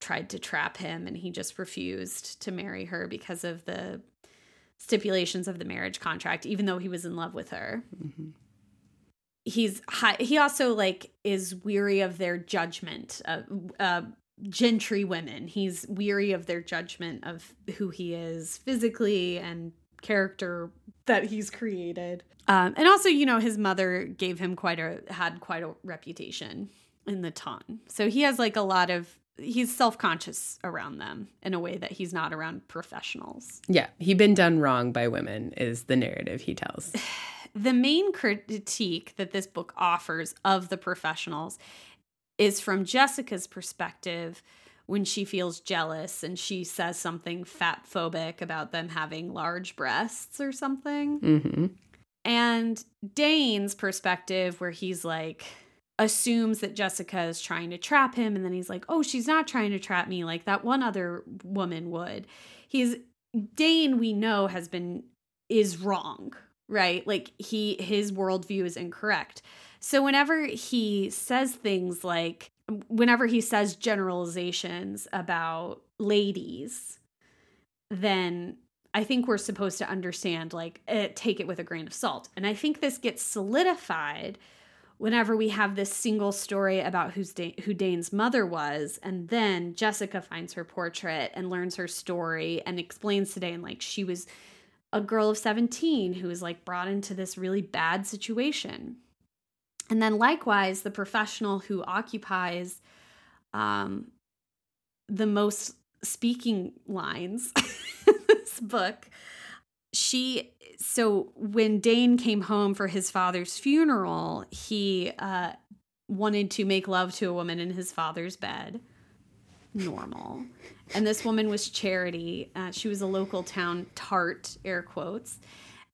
tried to trap him and he just refused to marry her because of the stipulations of the marriage contract even though he was in love with her. He's high, he also like is weary of their judgment uh, uh gentry women. He's weary of their judgment of who he is physically and character that he's created. Um and also you know his mother gave him quite a had quite a reputation in the ton so he has like a lot of he's self-conscious around them in a way that he's not around professionals. Yeah, he been done wrong by women is the narrative he tells. (sighs) the main critique that this book offers of the professionals is from Jessica's perspective when she feels jealous and she says something fat phobic about them having large breasts or something. hmm And Dain's perspective, where he's like, assumes that Jessica is trying to trap him. And then he's like, oh, she's not trying to trap me like that one other woman would. He's, Dain, we know, has been, is wrong, right? Like he, his worldview is incorrect. So whenever he says things like, whenever he says generalizations about ladies, then I think we're supposed to understand, like, eh, take it with a grain of salt. And I think this gets solidified whenever we have this single story about who's da- who Dain's mother was, and then Jessica finds her portrait and learns her story and explains to Dain, like, she was a girl of 17 who was like brought into this really bad situation. And then likewise, the professional who occupies um, the most speaking lines (laughs) in this book, she so when Dain came home for his father's funeral, he uh, wanted to make love to a woman in his father's bed. normal. and this woman was Charity. Uh, she was a local town tart, air quotes.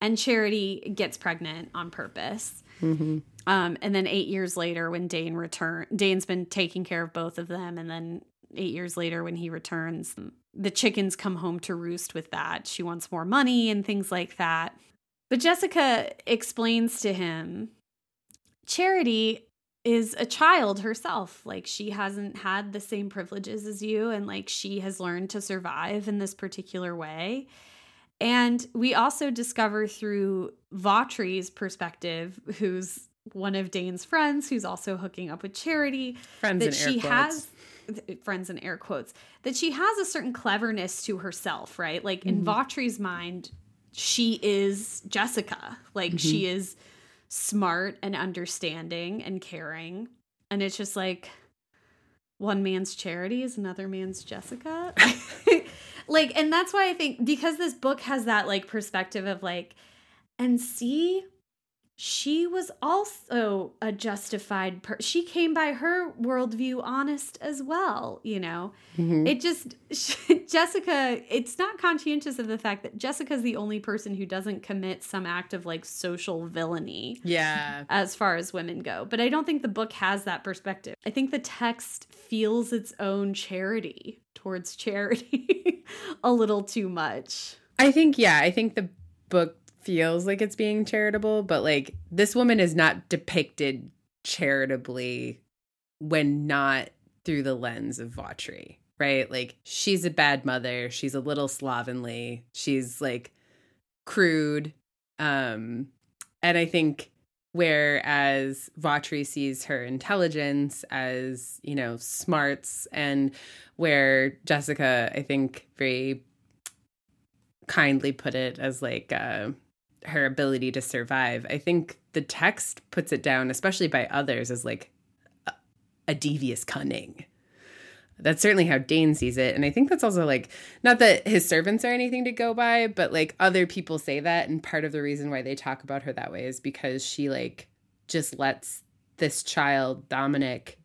And Charity gets pregnant on purpose. Mm-hmm. Um, and then eight years later, when Dain return, Dain's been taking care of both of them. And then eight years later, when he returns, the chickens come home to roost with that. She wants more money and things like that. But Jessica explains to him Charity is a child herself. Like she hasn't had the same privileges as you, and like she has learned to survive in this particular way. And we also discover through Vawtrey's perspective, who's one of Dain's friends, who's also hooking up with Charity, Friends that in air she quotes. has friends in air quotes that she has a certain cleverness to herself, right? Like in Mm-hmm. Vawtrey's mind, she is Jessica. Like Mm-hmm. she is smart and understanding and caring. And it's just like one man's charity is another man's Jessica. (laughs) like, and that's why I think because this book has that like perspective of like, and see, she was also a justified per she came by her worldview honest as well you know Mhm. it just (laughs) jessica it's not conscientious of the fact that jessica's the only person who doesn't commit some act of like social villainy Yeah. as far as women go but i don't think the book has that perspective i think the text feels its own charity towards charity (laughs) a little too much I think, yeah, I think the book feels like it's being charitable, but like this woman is not depicted charitably when not through the lens of Vawtrey, right? Like she's a bad mother, she's a little slovenly, she's like crude. Um, and I think whereas Vawtrey sees her intelligence as, you know, smarts, and where Jessica, I think, very kindly put it as like uh, her ability to survive. I think the text puts it down, especially by others, as like a, a devious cunning. That's certainly how Dain sees it. And I think that's also like, not that his servants are anything to go by, but like other people say that. And part of the reason why they talk about her that way is because she like just lets this child, Dominic,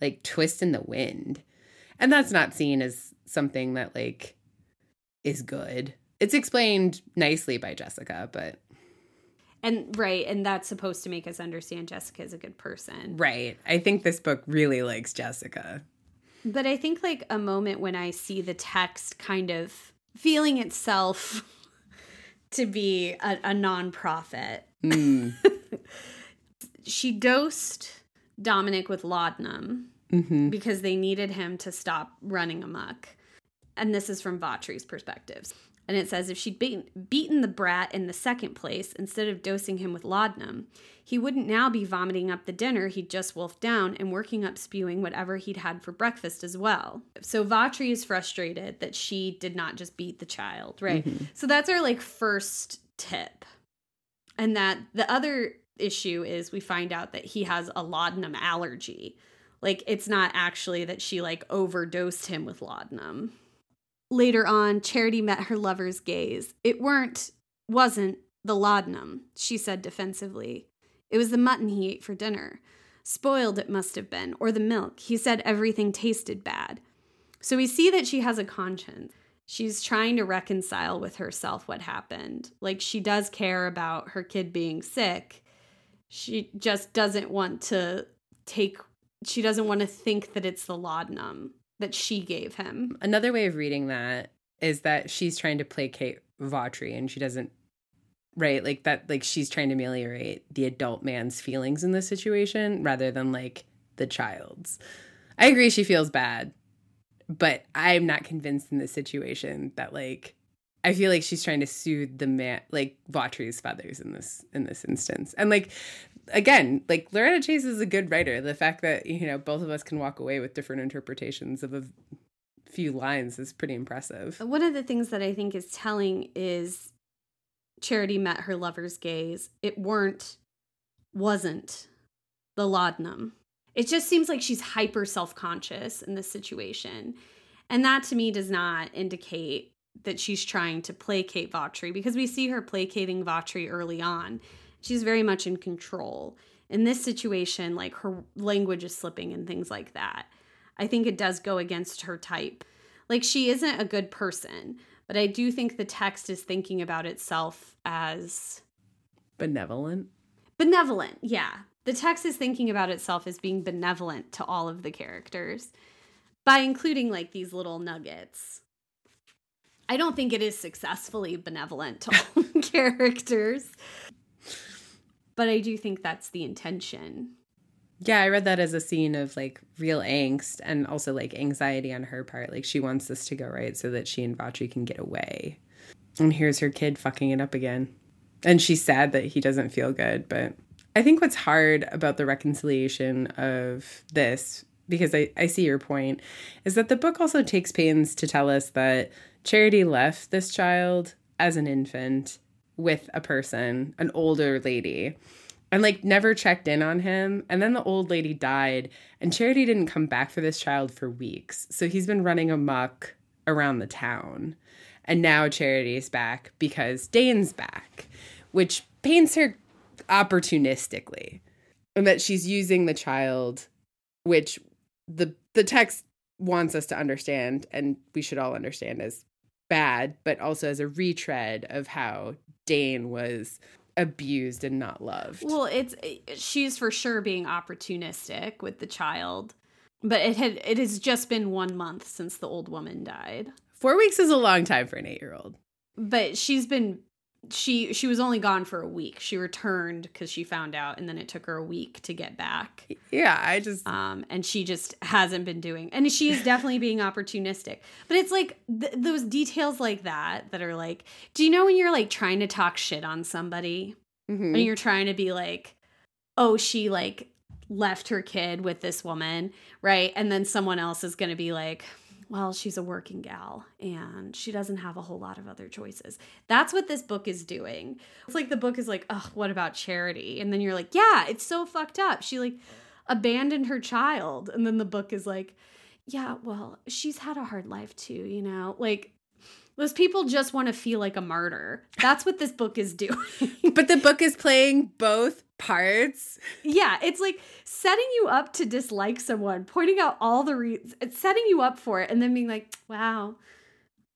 like twist in the wind. And that's not seen as something that like is good. It's explained nicely by Jessica, but and right and that's supposed to make us understand jessica is a good person right. I think this book really likes Jessica. But I think like a moment when I see the text kind of feeling itself (laughs) to be a, a nonprofit. Mm. (laughs) She dosed Dominic with laudanum hmm because they needed him to stop running amok. And this is from Vawtrey's perspectives. And it says if she'd beaten, beaten the brat in the second place instead of dosing him with laudanum, he wouldn't now be vomiting up the dinner he'd just wolfed down and working up spewing whatever he'd had for breakfast as well. So Vawtrey is frustrated that she did not just beat the child, right? Mm-hmm. So that's our like first tip. And that the other issue is we find out that he has a laudanum allergy. Like it's not actually that she like overdosed him with laudanum. Later on, Charity met her lover's gaze. It weren't wasn't the laudanum, she said defensively. It was the mutton he ate for dinner. Spoiled it must have been, or the milk. He said everything tasted bad. So we see that she has a conscience. She's trying to reconcile with herself what happened. Like she does care about her kid being sick. She just doesn't want to take she doesn't want to think that it's the laudanum that she gave him. Another way of reading that is that she's trying to placate Vawtrey and she doesn't right like that like she's trying to ameliorate the adult man's feelings in this situation rather than like the child's. I agree she feels bad, but I'm not convinced in this situation that like I feel like she's trying to soothe the man like Vawtrey's feathers in this in this instance. And like again, like Loretta Chase is a good writer. The fact that, you know, both of us can walk away with different interpretations of a few lines is pretty impressive. One of the things that I think is telling is Charity met her lover's gaze. It weren't, wasn't the laudanum. It just seems like she's hyper self conscious in this situation. And that to me does not indicate that she's trying to placate Vawtrey because we see her placating Vawtrey early on. She's very much in control. In this situation, like her language is slipping and things like that. I think it does go against her type. Like she isn't a good person, but I do think the text is thinking about itself as Benevolent. benevolent. Yeah. The text is thinking about itself as being benevolent to all of the characters by including like these little nuggets. I don't think it is successfully benevolent to all (laughs) characters, but I do think that's the intention. Yeah, I read that as a scene of like real angst and also like anxiety on her part. Like she wants this to go right so that she and Vawtrey can get away. And here's her kid fucking it up again. And she's sad that he doesn't feel good. But I think what's hard about the reconciliation of this, because I, I see your point, is that the book also takes pains to tell us that Charity left this child as an infant with a person, an older lady and like never checked in on him. And then the old lady died, and Charity didn't come back for this child for weeks. So he's been running amok around the town. And now Charity's back because Dain's back, which paints her opportunistically. And that she's using the child, which the the text wants us to understand, and we should all understand as bad, but also as a retread of how Dain was abused and not loved. Well, it's she's for sure being opportunistic with the child. But it had it has just been 1 month since the old woman died. 4 weeks is a long time for an 8-year-old. But she's been she she was only gone for a week. She returned cuz she found out and then it took her a week to get back. Yeah, I just um and she just hasn't been doing. And she is definitely being opportunistic. But it's like th- those details like that that are like do you know when you're like trying to talk shit on somebody mhm. and you're trying to be like oh she like left her kid with this woman right and then someone else is going to be like well she's a working gal and she doesn't have a whole lot of other choices. That's what this book is doing. It's like the book is like oh what about charity? And then you're like yeah it's so fucked up. She like abandoned her child. And then the book is like yeah well she's had a hard life too you know? Like those people just want to feel like a martyr that's what this book is doing (laughs) but the book is playing both parts. Yeah, it's like setting you up to dislike someone, pointing out all the reasons, it's setting you up for it, and then being like, wow,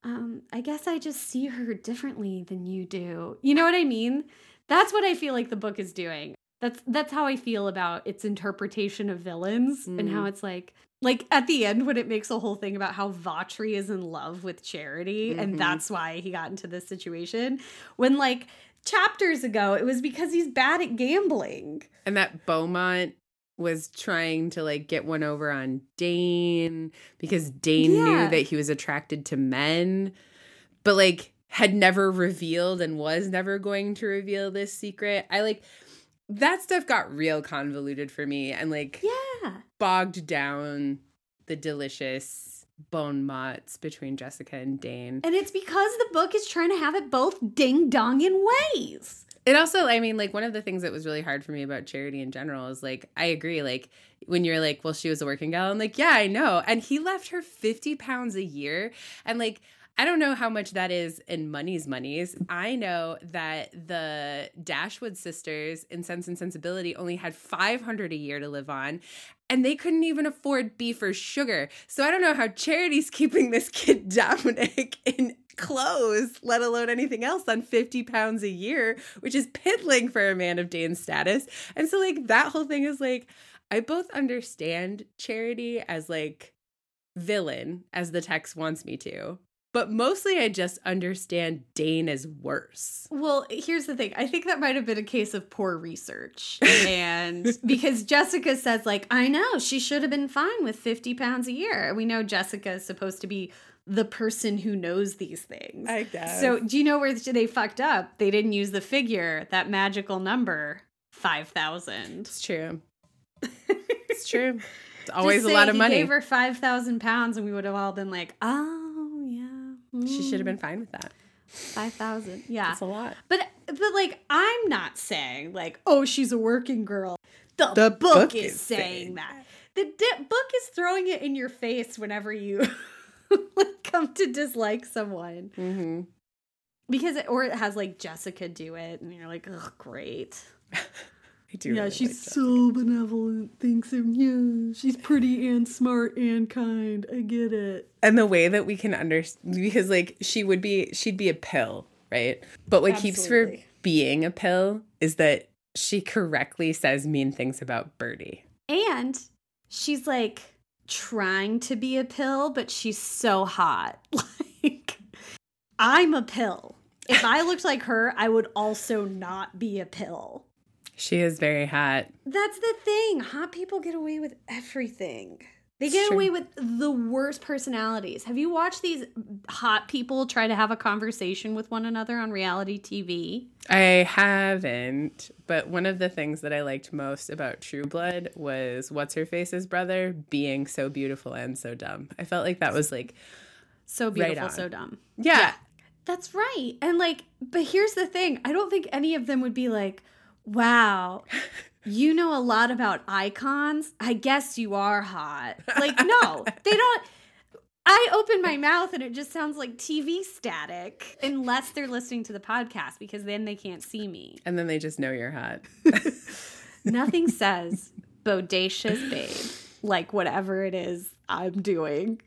um, I guess I just see her differently than you do. You know what I mean? That's what I feel like the book is doing. That's that's how I feel about its interpretation of villains and how it's like like at the end when it makes a whole thing about how Vawtrey is in love with Charity Mhm. and that's why he got into this situation. When like chapters ago it was because he's bad at gambling. And that Beaumont was trying to like get one over on Dain because Dain Yeah. knew that he was attracted to men, but like had never revealed and was never going to reveal this secret. I like that stuff got real convoluted for me and like Yeah. bogged down the delicious bon mots between Jessica and Dain. And it's because the book is trying to have it both ding dong in ways. It also, I mean, like one of the things that was really hard for me about charity in general is like, I agree. Like when you're like, well, she was a working gal, I'm like, yeah, I know. And he left her 50 pounds a year. And like, I don't know how much that is in money's monies. I know that the Dashwood sisters in Sense and Sensibility only had 500 a year to live on and they couldn't even afford beef or sugar. So I don't know how Charity's (laughs) keeping this kid Dominic in clothes, let alone anything else, on 50 pounds a year, which is piddling for a man of Dain's status. And so, like, that whole thing is like, I both understand Charity as like villain, as the text wants me to. But mostly, I just understand Dain is worse. Well, here's the thing. I think that might have been a case of poor research. (laughs) And because Jessica says, like, I know she should have been fine with 50 pounds a year. We know Jessica is supposed to be the person who knows these things. I guess. So, do you know where they fucked up? They didn't use the figure, that magical number, 5,000. (laughs) it's true. It's true. It's always a lot of money. gave her 5,000 pounds and we would have all been like, oh, she should have mm, been fine with that. 5,000. Yeah. That's a lot. But but like I'm not saying like oh she's a working girl. The, The book, book is, is saying saying that. The di- book is throwing it in your face whenever you (laughs) like, come to dislike someone Mm-hmm. because it or it has like Jessica do it and you're like oh great. (laughs) do. yeah, really she's like so benevolent. Thinks him. Yeah, she's pretty and smart and kind. I get it. and the way that we can understand because like she would be she'd be a pill right but what keeps her being a pill is that she correctly says mean things about Bertie And she's like trying to be a pill, but she's so hot. (laughs) Like, I'm a pill. If I looked like her, I would also not be a pill. She is very hot That's the thing. Hot people get away with everything. They get away with the worst personalities. Have you watched these hot people try to have a conversation with one another on reality TV? i haven't but one of the things that i liked most about true blood was what's her face's brother being so beautiful and so dumb i felt like that was like So Right beautiful, on. so dumb. yeah, That's right. And like, but here's the thing I don't think any of them would be like, wow, you know a lot about icons. I guess you are hot. Like, no, they don't. I open my mouth and it just sounds like TV static, unless they're listening to the podcast because then they can't see me. and then they just know you're hot (laughs) Nothing says bodacious babe like whatever it is I'm doing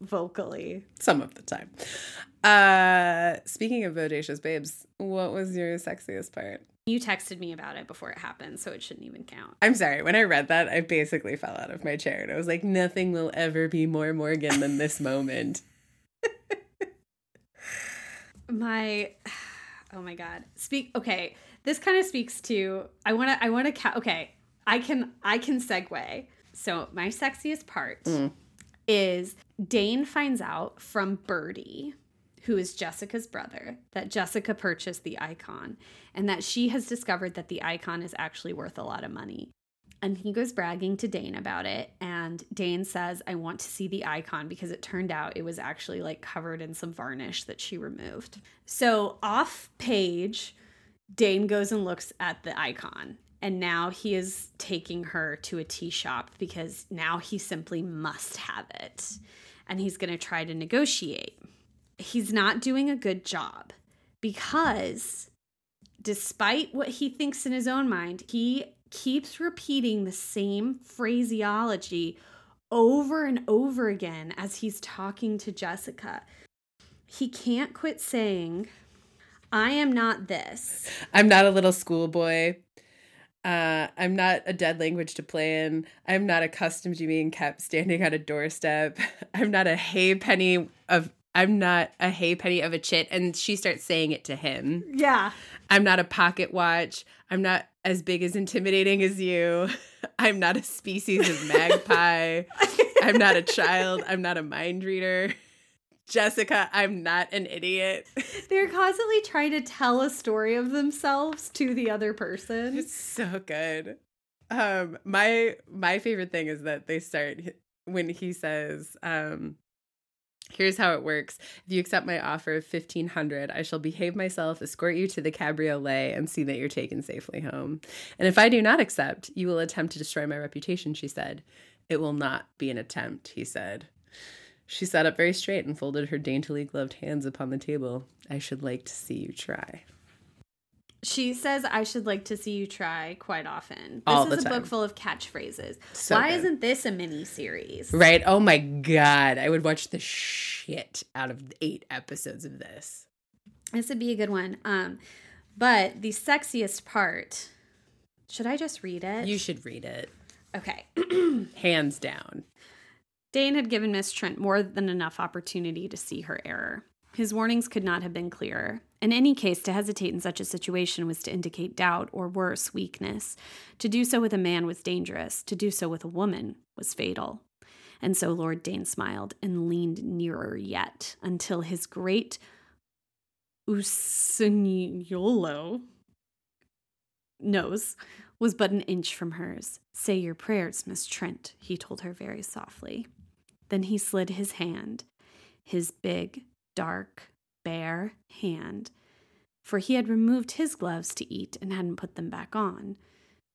vocally. some of the time uh speaking of bodacious babes what was your sexiest part You texted me about it before it happened, so it shouldn't even count. I'm sorry. When I read that, I basically fell out of my chair and I was like, nothing will ever be more Morgan than this (laughs) moment. my (sighs) oh my god speak okay this kind of speaks to i want to i want to ca- okay i can i can segue so my sexiest part mm. is Dain finds out from Bertie who is jessica's brother that jessica purchased the icon and that she has discovered that the icon is actually worth a lot of money and he goes bragging to Dain about it. And Dain says, I want to see the icon because it turned out it was actually like covered in some varnish that she removed. So off page, Dain goes and looks at the icon. And now he is taking her to a tea shop because now he simply must have it. And he's going to try to negotiate. He's not doing a good job because despite what he thinks in his own mind, he keeps repeating the same phraseology over and over again as he's talking to Jessica. He can't quit saying, I am not this. I'm not a little schoolboy. Uh, I'm not a dead language to play in. I'm not accustomed to being kept standing on a doorstep. (laughs) I'm not a hay penny of. I'm not a hay penny of a chit. And she starts saying it to him. Yeah. I'm not a pocket watch. I'm not as big as intimidating as you. (laughs) I'm not a species of magpie. (laughs) I'm not a child. I'm not a mind reader. (laughs) Jessica, I'm not an idiot. They're constantly trying to tell a story of themselves to the other person. It's so good. Um my my favorite thing is that they start when he says um Here's how it works. If you accept my offer of 1500, I shall behave myself, escort you to the cabriolet and see that you're taken safely home. And if I do not accept, you will attempt to destroy my reputation, she said. It will not be an attempt, he said. She sat up very straight and folded her daintily gloved hands upon the table. I should like to see you try. She says, I should like to see you try quite often. This All is a time. book full of catchphrases. So Why good. isn't this a mini series? Right? Oh my god. I would watch the shit out of eight episodes of this. This would be a good one. Um, but the sexiest part, should I just read it? You should read it. okay. (clears throat) Hands down. Dain had given Miss Trent more than enough opportunity to see her error. His warnings could not have been clearer. In any case, to hesitate in such a situation was to indicate doubt or worse, weakness. To do so with a man was dangerous. To do so with a woman was fatal. And so Lord Dain smiled and leaned nearer yet until his great Usignolo nose was but an inch from hers. Say your prayers, Miss Trent, he told her very softly. Then he slid his hand, his big, dark, bare hand, for he had removed his gloves to eat and hadn't put them back on,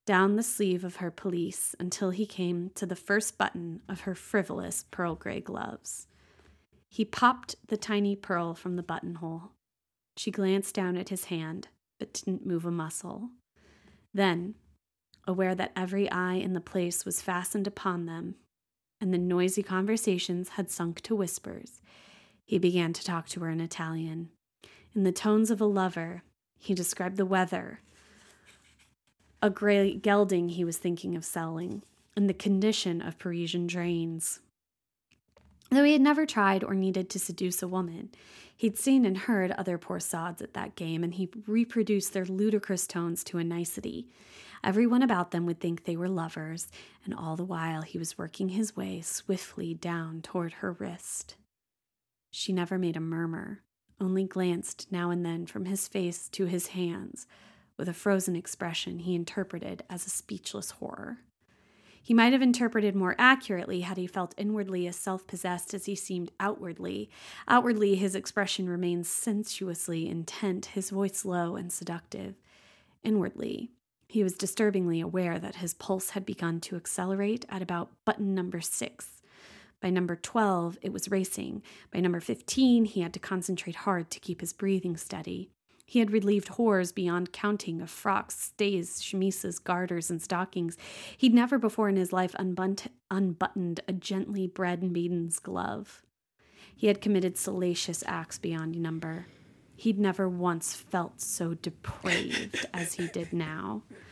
down the sleeve of her pelisse until he came to the first button of her frivolous pearl gray gloves. He popped the tiny pearl from the buttonhole. She glanced down at his hand, but didn't move a muscle. Then, aware that every eye in the place was fastened upon them, and the noisy conversations had sunk to whispers, he began to talk to her in Italian. In the tones of a lover, he described the weather, a grey gelding he was thinking of selling, and the condition of Parisian drains. Though he had never tried or needed to seduce a woman, he'd seen and heard other poor sods at that game, and he reproduced their ludicrous tones to a nicety. Everyone about them would think they were lovers, and all the while he was working his way swiftly down toward her wrist. She never made a murmur, only glanced now and then from his face to his hands, with a frozen expression he interpreted as a speechless horror. He might have interpreted more accurately had he felt inwardly as self possessed as he seemed outwardly. Outwardly, his expression remained sensuously intent, his voice low and seductive. Inwardly, he was disturbingly aware that his pulse had begun to accelerate at about button number six. By number 12, it was racing. By number 15, he had to concentrate hard to keep his breathing steady. He had relieved horrors beyond counting of frocks, stays, chemises, garters, and stockings. He'd never before in his life unbuttoned a gently bred maiden's glove. He had committed salacious acts beyond number. He'd never once felt so depraved as he did now. (laughs)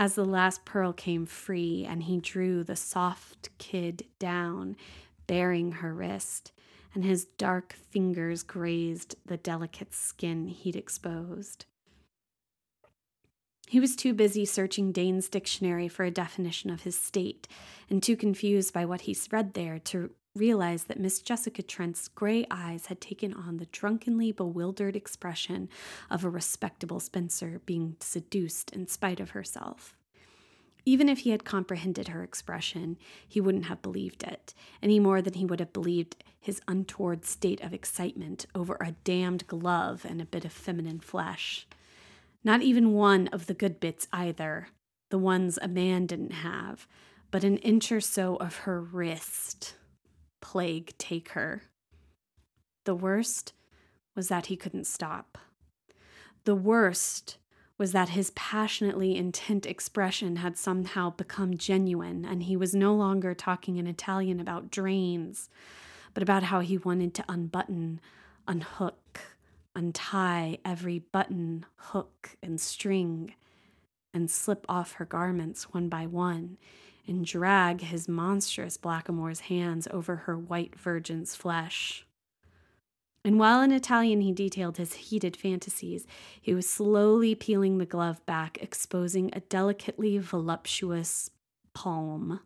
As the last pearl came free and he drew the soft kid down, baring her wrist, and his dark fingers grazed the delicate skin he'd exposed. He was too busy searching Dain's dictionary for a definition of his state, and too confused by what he read there to realize that Miss Jessica Trent's gray eyes had taken on the drunkenly bewildered expression of a respectable spinster being seduced in spite of herself. Even if he had comprehended her expression, he wouldn't have believed it, any more than he would have believed his untoward state of excitement over a damned glove and a bit of feminine flesh. Not even one of the good bits either, the ones a man didn't have, but an inch or so of her wrist. Plague take her. The worst was that he couldn't stop. The worst was that his passionately intent expression had somehow become genuine, and he was no longer talking in Italian about drains, but about how he wanted to unbutton, unhook, untie every button, hook, and string, and slip off her garments one by one, and drag his monstrous blackamoor's hands over her white virgin's flesh. And while in Italian he detailed his heated fantasies, he was slowly peeling the glove back, exposing a delicately voluptuous palm.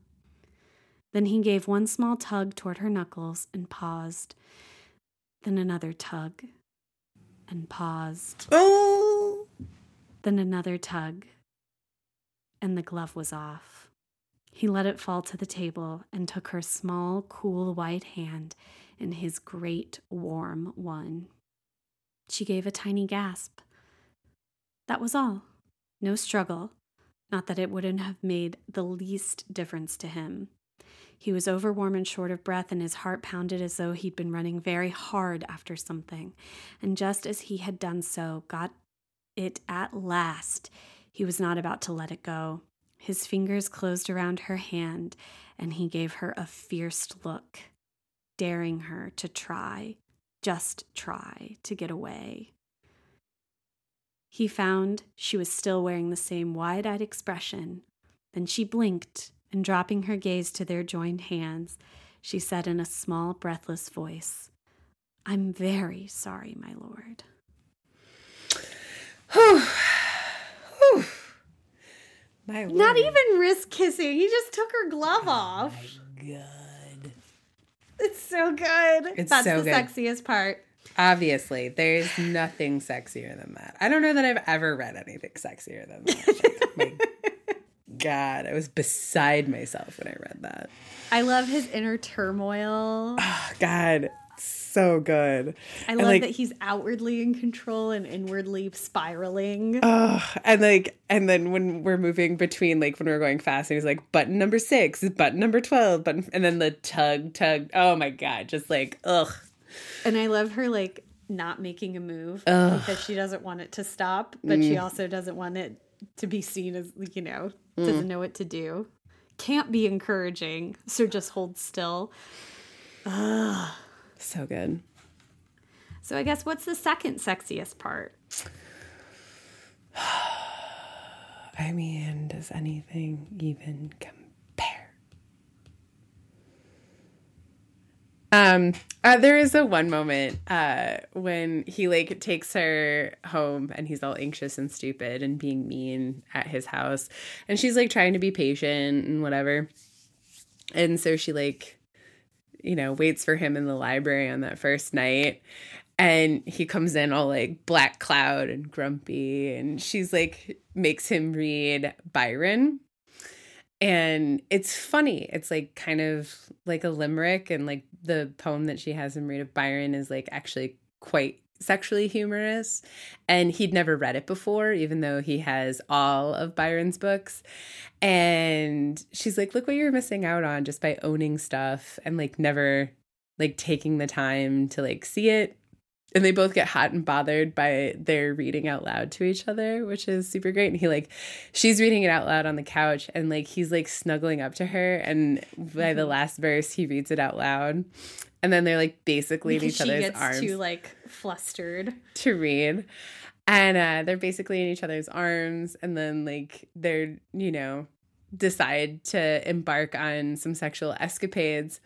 Then he gave one small tug toward her knuckles and paused. Then another tug and paused. Oh! Then another tug, and the glove was off. He let it fall to the table and took her small, cool white hand in his great warm one. She gave a tiny gasp. That was all. No struggle. Not that it wouldn't have made the least difference to him. He was overwarm and short of breath, and his heart pounded as though he'd been running very hard after something. And just as he had done so, got it at last, he was not about to let it go. His fingers closed around her hand, and he gave her a fierce look daring her to try, just try, to get away. He found she was still wearing the same wide eyed expression. Then she blinked, and dropping her gaze to their joined hands, she said in a small, breathless voice, I'm very sorry, my lord. My Not even wrist kissing. He just took her glove oh off. good. It's so good. It's That's so the good. sexiest part. Obviously, there's nothing sexier than that. I don't know that I've ever read anything sexier than that. Like, my (laughs) God, I was beside myself when I read that. I love his inner turmoil. Oh, (sighs) God, so good. I love like, that he's outwardly in control and inwardly spiraling. Oh, and like, and then when we're moving between, like, when we're going fast, and he's like, button number six, button number 12, button, and then the tug, tug. Oh my God, just like, ugh. And I love her like not making a move Ugh. because she doesn't want it to stop, but she mm. also doesn't want it to be seen as you know mm. doesn't know what to do can't be encouraging so just hold still So good. so i guess what's the second sexiest part (sighs) I mean, does anything even compare? Um, uh, there is a one moment uh, when he like takes her home and he's all anxious and stupid and being mean at his house, and she's like trying to be patient and whatever, and so she like, you know, waits for him in the library on that first night, and he comes in all like black cloud and grumpy and she's like makes him read byron. And it's funny. It's like kind of like a limerick and like the poem that she has him read of byron is like actually quite sexually humorous and he'd never read it before even though he has all of byron's books. And she's like look what you're missing out on just by owning stuff and like never like taking the time to like see it. And they both get hot and bothered by their reading out loud to each other, which is super great. And he like, she's reading it out loud on the couch, and like he's like snuggling up to her, and by the mm-hmm. last verse, he reads it out loud, and then they're like basically in each she other's gets arms too like flustered to read, and uh, they're basically in each other's arms, and then like they're you know decide to embark on some sexual escapades,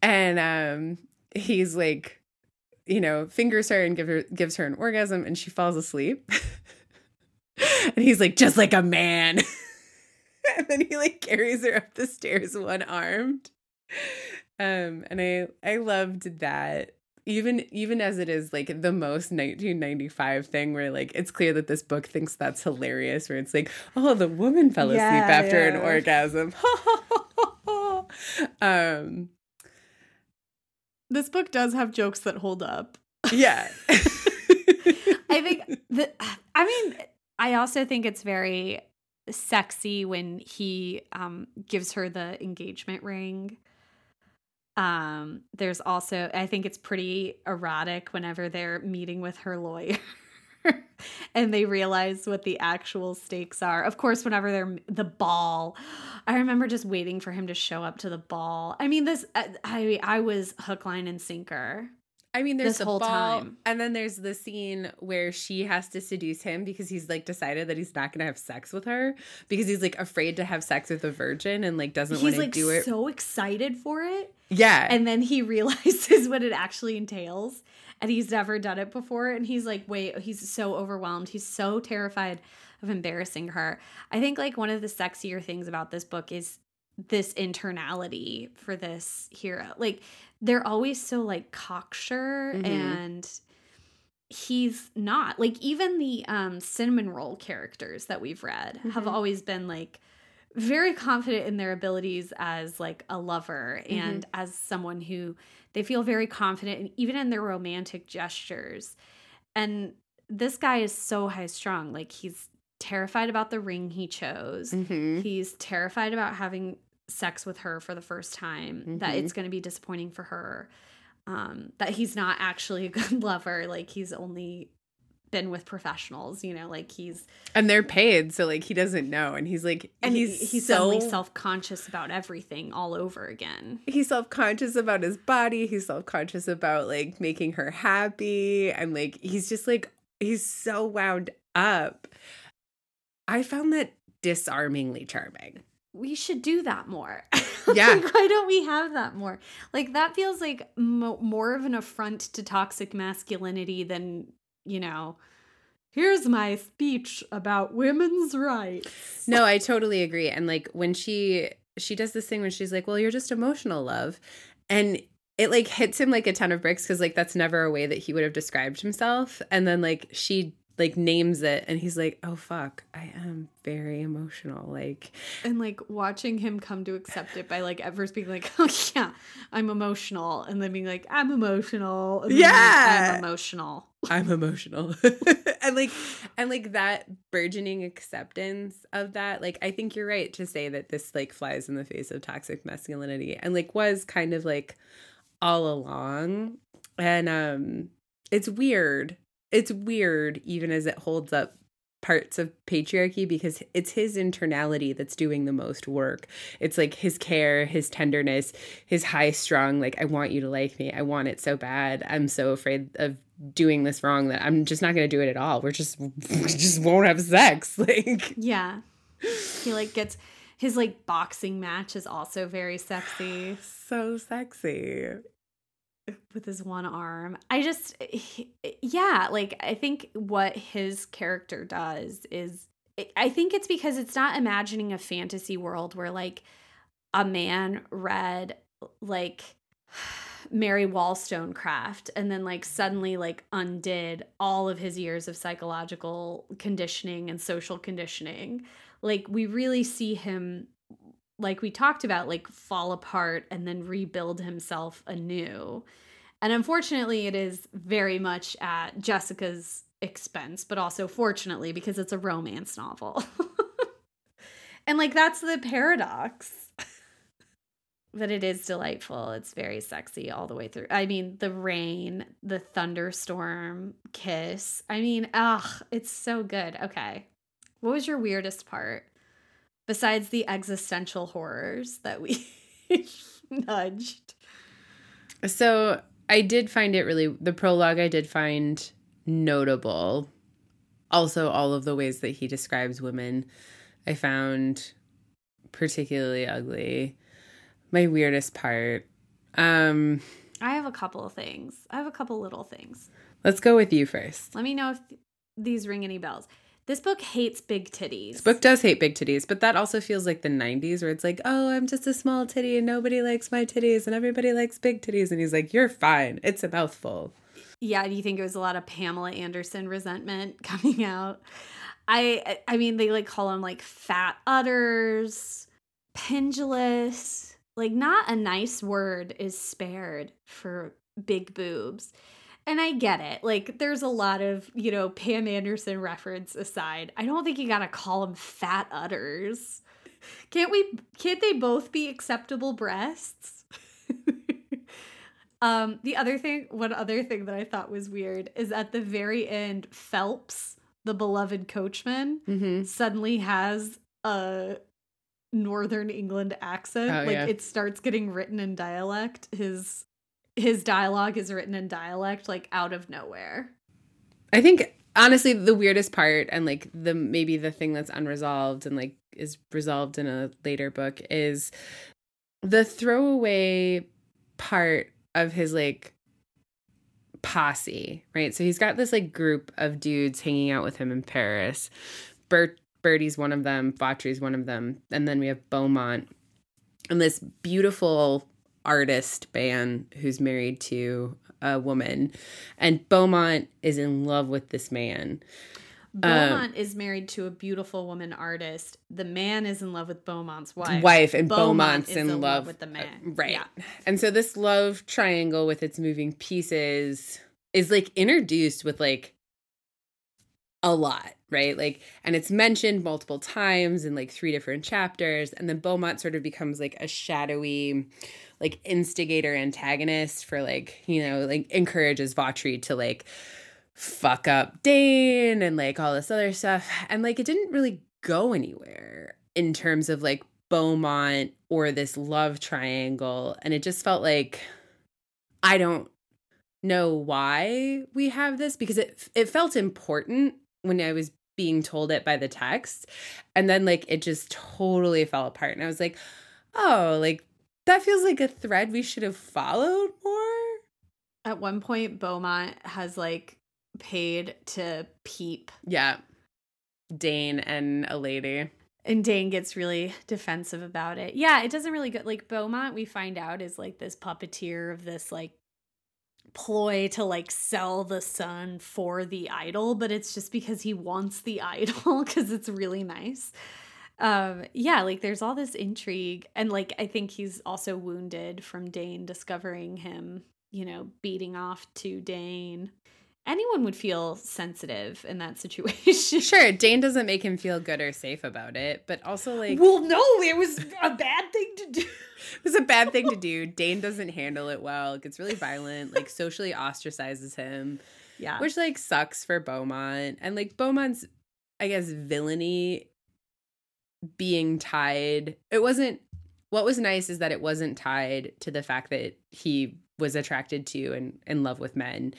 and um, he's like you know, fingers her and give her gives her an orgasm and she falls asleep. (laughs) and he's like, just like a man. (laughs) and then he like carries her up the stairs one armed. Um, and I I loved that. Even even as it is like the most 1995 thing where like it's clear that this book thinks that's hilarious where it's like, oh, the woman fell asleep Yeah, after an orgasm. (laughs) um this book does have jokes that hold up yeah. (laughs) I think the I mean I also think it's very sexy when he um gives her the engagement ring. Um there's also I think it's pretty erotic whenever they're meeting with her lawyer. (laughs) and they realize what the actual stakes are. Of course, whenever they're the ball, I remember just waiting for him to show up to the ball. I mean, this I I, I was hook, line, and sinker. I mean, there's This the whole ball, time. and then there's the scene where she has to seduce him because he's like decided that he's not going to have sex with her because he's like afraid to have sex with a virgin and like doesn't want to like do it. so excited for it. yeah, and then he (laughs) realizes what it actually entails and he's never done it before and he's like wait he's so overwhelmed he's so terrified of embarrassing her i think like one of the sexier things about this book is this internality for this hero like they're always so like cocksure Mhm. and he's not like even the um cinnamon roll characters that we've read have Mhm. always been like very confident in their abilities as like a lover Mm-hmm. and as someone who they feel very confident in, even in their romantic gestures and this guy is so high strung like he's terrified about the ring he chose Mhm. he's terrified about having sex with her for the first time that Mhm. it's going to be disappointing for her um that he's not actually a good (laughs) lover like he's only been with professionals you know like he's and they're paid, so like he doesn't know, and he's like and he's he's, he's so suddenly self-conscious about everything all over again he's self conscious about his body. He's self conscious about like making her happy, and like he's just like he's so wound up. I found that disarmingly charming. We should do that more (laughs) Yeah. like, why don't we have that more like that feels like mo- more of an affront to toxic masculinity than you know here's my speech about women's rights No, I totally agree. And like when she she does this thing when she's like, "Well, you're just emotional, love," and it like hits him like a ton of bricks because like that's never a way that he would have described himself. And then like she like names it, and he's like, "Oh fuck, I am very emotional." Like, and like watching him come to accept it by like at first being like (laughs) oh yeah i'm emotional and then being like i'm emotional then like, Yeah. (laughs) i'm emotional I'm (laughs) emotional. and like and like that burgeoning acceptance of that, like I think you're right to say that this like flies in the face of toxic masculinity and like was kind of like all along. And um it's weird. It's weird even as it holds up parts of patriarchy because it's his internality that's doing the most work. It's like his care, his tenderness, his high strung, like, I want you to like me. I want it so bad. I'm so afraid of doing this wrong that I'm just not going to do it at all. We're just, (laughs) we just won't have sex. (laughs) Like, Yeah. He like gets his like boxing match is also very sexy (sighs) so sexy. With his one arm. I just he- yeah, like I think what his character does is I think it's because it's not imagining a fantasy world where like a man read like Mary Wollstonecraft and then like suddenly like undid all of his years of psychological conditioning and social conditioning. Like we really see him like we talked about like fall apart and then rebuild himself anew. And unfortunately it is very much at Jessica's expense, but also fortunately because it's a romance novel. (laughs) and like that's the paradox (laughs) but it is delightful. It's very sexy all the way through. I mean, the rain, the thunderstorm kiss. I mean, ugh, it's so good. Okay. What was your weirdest part besides the existential horrors that we (laughs) nudged? So I did find it really, the prologue I did find notable. Also, all of the ways that he describes women I found particularly ugly. My weirdest part. Um, I have a couple of things. I have a couple little things. let's go with you first. Let me know if th- these ring any bells. This book hates big titties. This book does hate big titties, but that also feels like the 90s where it's like, oh, I'm just a small titty and nobody likes my titties and everybody likes big titties. And he's like, you're fine. It's a mouthful. yeah do you think it was a lot of pamela anderson resentment (laughs) coming out i i mean they like call them like fat udders pendulous like not a nice word is spared for big boobs and i get it like there's a lot of you know pam anderson reference aside i don't think you gotta call them fat udders can't we can't they both be acceptable breasts (laughs) um, the other thing, one other thing that I thought was weird is at the very end, Phelps, the beloved coachman, Mm-hmm. suddenly has a Northern England accent. Oh, like yeah. it starts getting written in dialect. His his dialogue is written in dialect, like out of nowhere. I think honestly the weirdest part and like the maybe the thing that's unresolved and like is resolved in a later book is the throwaway part of his like posse, right? So he's got this like group of dudes hanging out with him in Paris. Bert Bertie's one of them, Vawtrey's one of them, and then we have Beaumont and this beautiful artist band who's married to a woman and Beaumont is in love with this man. Beaumont is married to a beautiful woman artist. The man is in love with Beaumont's wife. Wife and Beaumont Beaumont's is in love with the man. Uh, right? Yeah. And so this love triangle with its moving pieces is like introduced with like a lot, right? Like, and it's mentioned multiple times in like three different chapters, and then Beaumont sort of becomes like a shadowy, like instigator antagonist for like you know like encourages Vawtrey to like fuck up Dain and like all this other stuff, and like it didn't really go anywhere in terms of like Beaumont or this love triangle, and it just felt like I don't know why we have this because it it felt important when I was being told it by the text. And then like it just totally fell apart. And I was like oh like that feels like a thread we should have followed more? At one point, Beaumont has like paid to peep, yeah. Dain and a lady. And Dain gets really defensive about it. Yeah, it doesn't really go like Beaumont. We find out is like this puppeteer of this like ploy to like sell the son for the idol, but it's just because he wants the (laughs) idol because it's really nice. Um, yeah, like there's all this intrigue, and like I think he's also wounded from Dain discovering him, you know, beating off to Dain. Anyone would feel sensitive in that situation. (laughs) sure Dain doesn't make him feel good or safe about it but also like well, no, it was a bad thing to do. (laughs) it was a bad thing to do Dain doesn't handle it well gets really violent like socially ostracizes him Yeah. which like sucks for Beaumont. And like Beaumont's I guess, villainy being tied. It wasn't. What was nice is that it wasn't tied to the fact that he was attracted to and in love with men.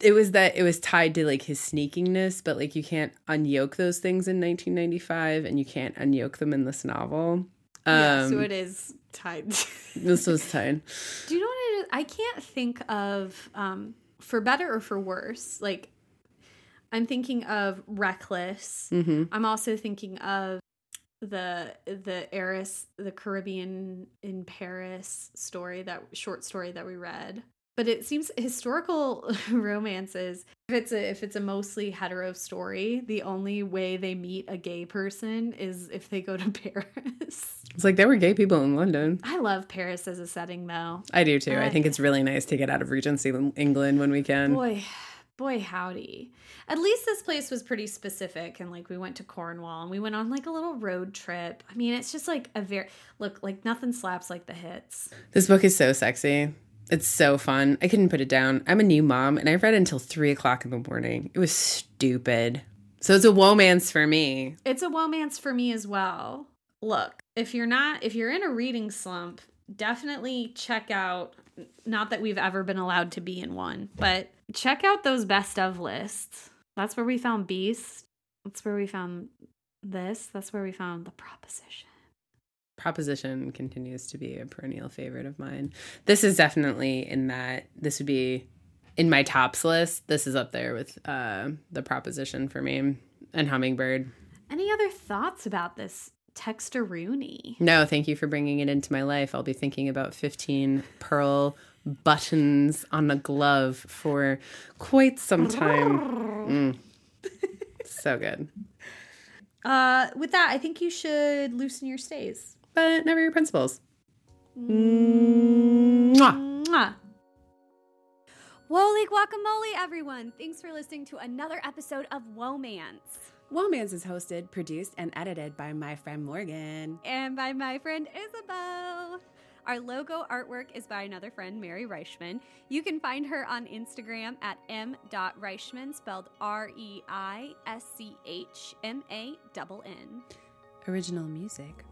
It was that it was tied to like his sneakiness, but like you can't unyoke those things in 1995 and you can't unyoke them in this novel. yeah, so Um, it is tied. (laughs) This was tied. Do you know what it is? I can't think of um, for better or for worse. Like I'm thinking of Reckless. hmm I'm also thinking of the the heiress, the Caribbean in Paris story that short story that we read. But it seems historical (laughs) romances. If it's a if it's a mostly hetero story, the only way they meet a gay person is if they go to (laughs) Paris. It's like there were gay people in London. I love Paris as a setting though. I do too. I I- think it's really nice to get out of Regency England when we can. Boy, boy, howdy. At least this place was pretty specific. And like we went to Cornwall and we went on like a little road trip. I mean, it's just like a very, look, like nothing slaps like the hits. This book is so sexy. It's so fun. I couldn't put it down. I'm a new mom and I read until three o'clock in the morning. It was stupid. So it's a romance for me. It's a romance for me as well. Look, if you're not, if you're in a reading slump, definitely check out, not that we've ever been allowed to be in one, but check out those best of lists. That's where we found Beast. That's where we found this. That's where we found the proposition. Proposition continues to be a perennial favorite of mine. This is definitely in that. This would be in my tops list. This is up there with uh, the proposition for me and Hummingbird. Any other thoughts about this textaroony? No, thank you for bringing it into my life. I'll be thinking about 15 pearl buttons on a glove for quite some time. Mm. so good. Uh, with that, I think you should loosen your stays. But never your principles. Mwah. Mwah. Holy guacamole, everyone! Thanks for listening to another episode of Whoa!mance. Whoa!mance is hosted, produced, and edited by my friend Morgan. And by my friend Isabel. Our logo artwork is by another friend, Mary Reischmann. You can find her on Instagram at m.reischmann, spelled R E I S C H M A N N. Original music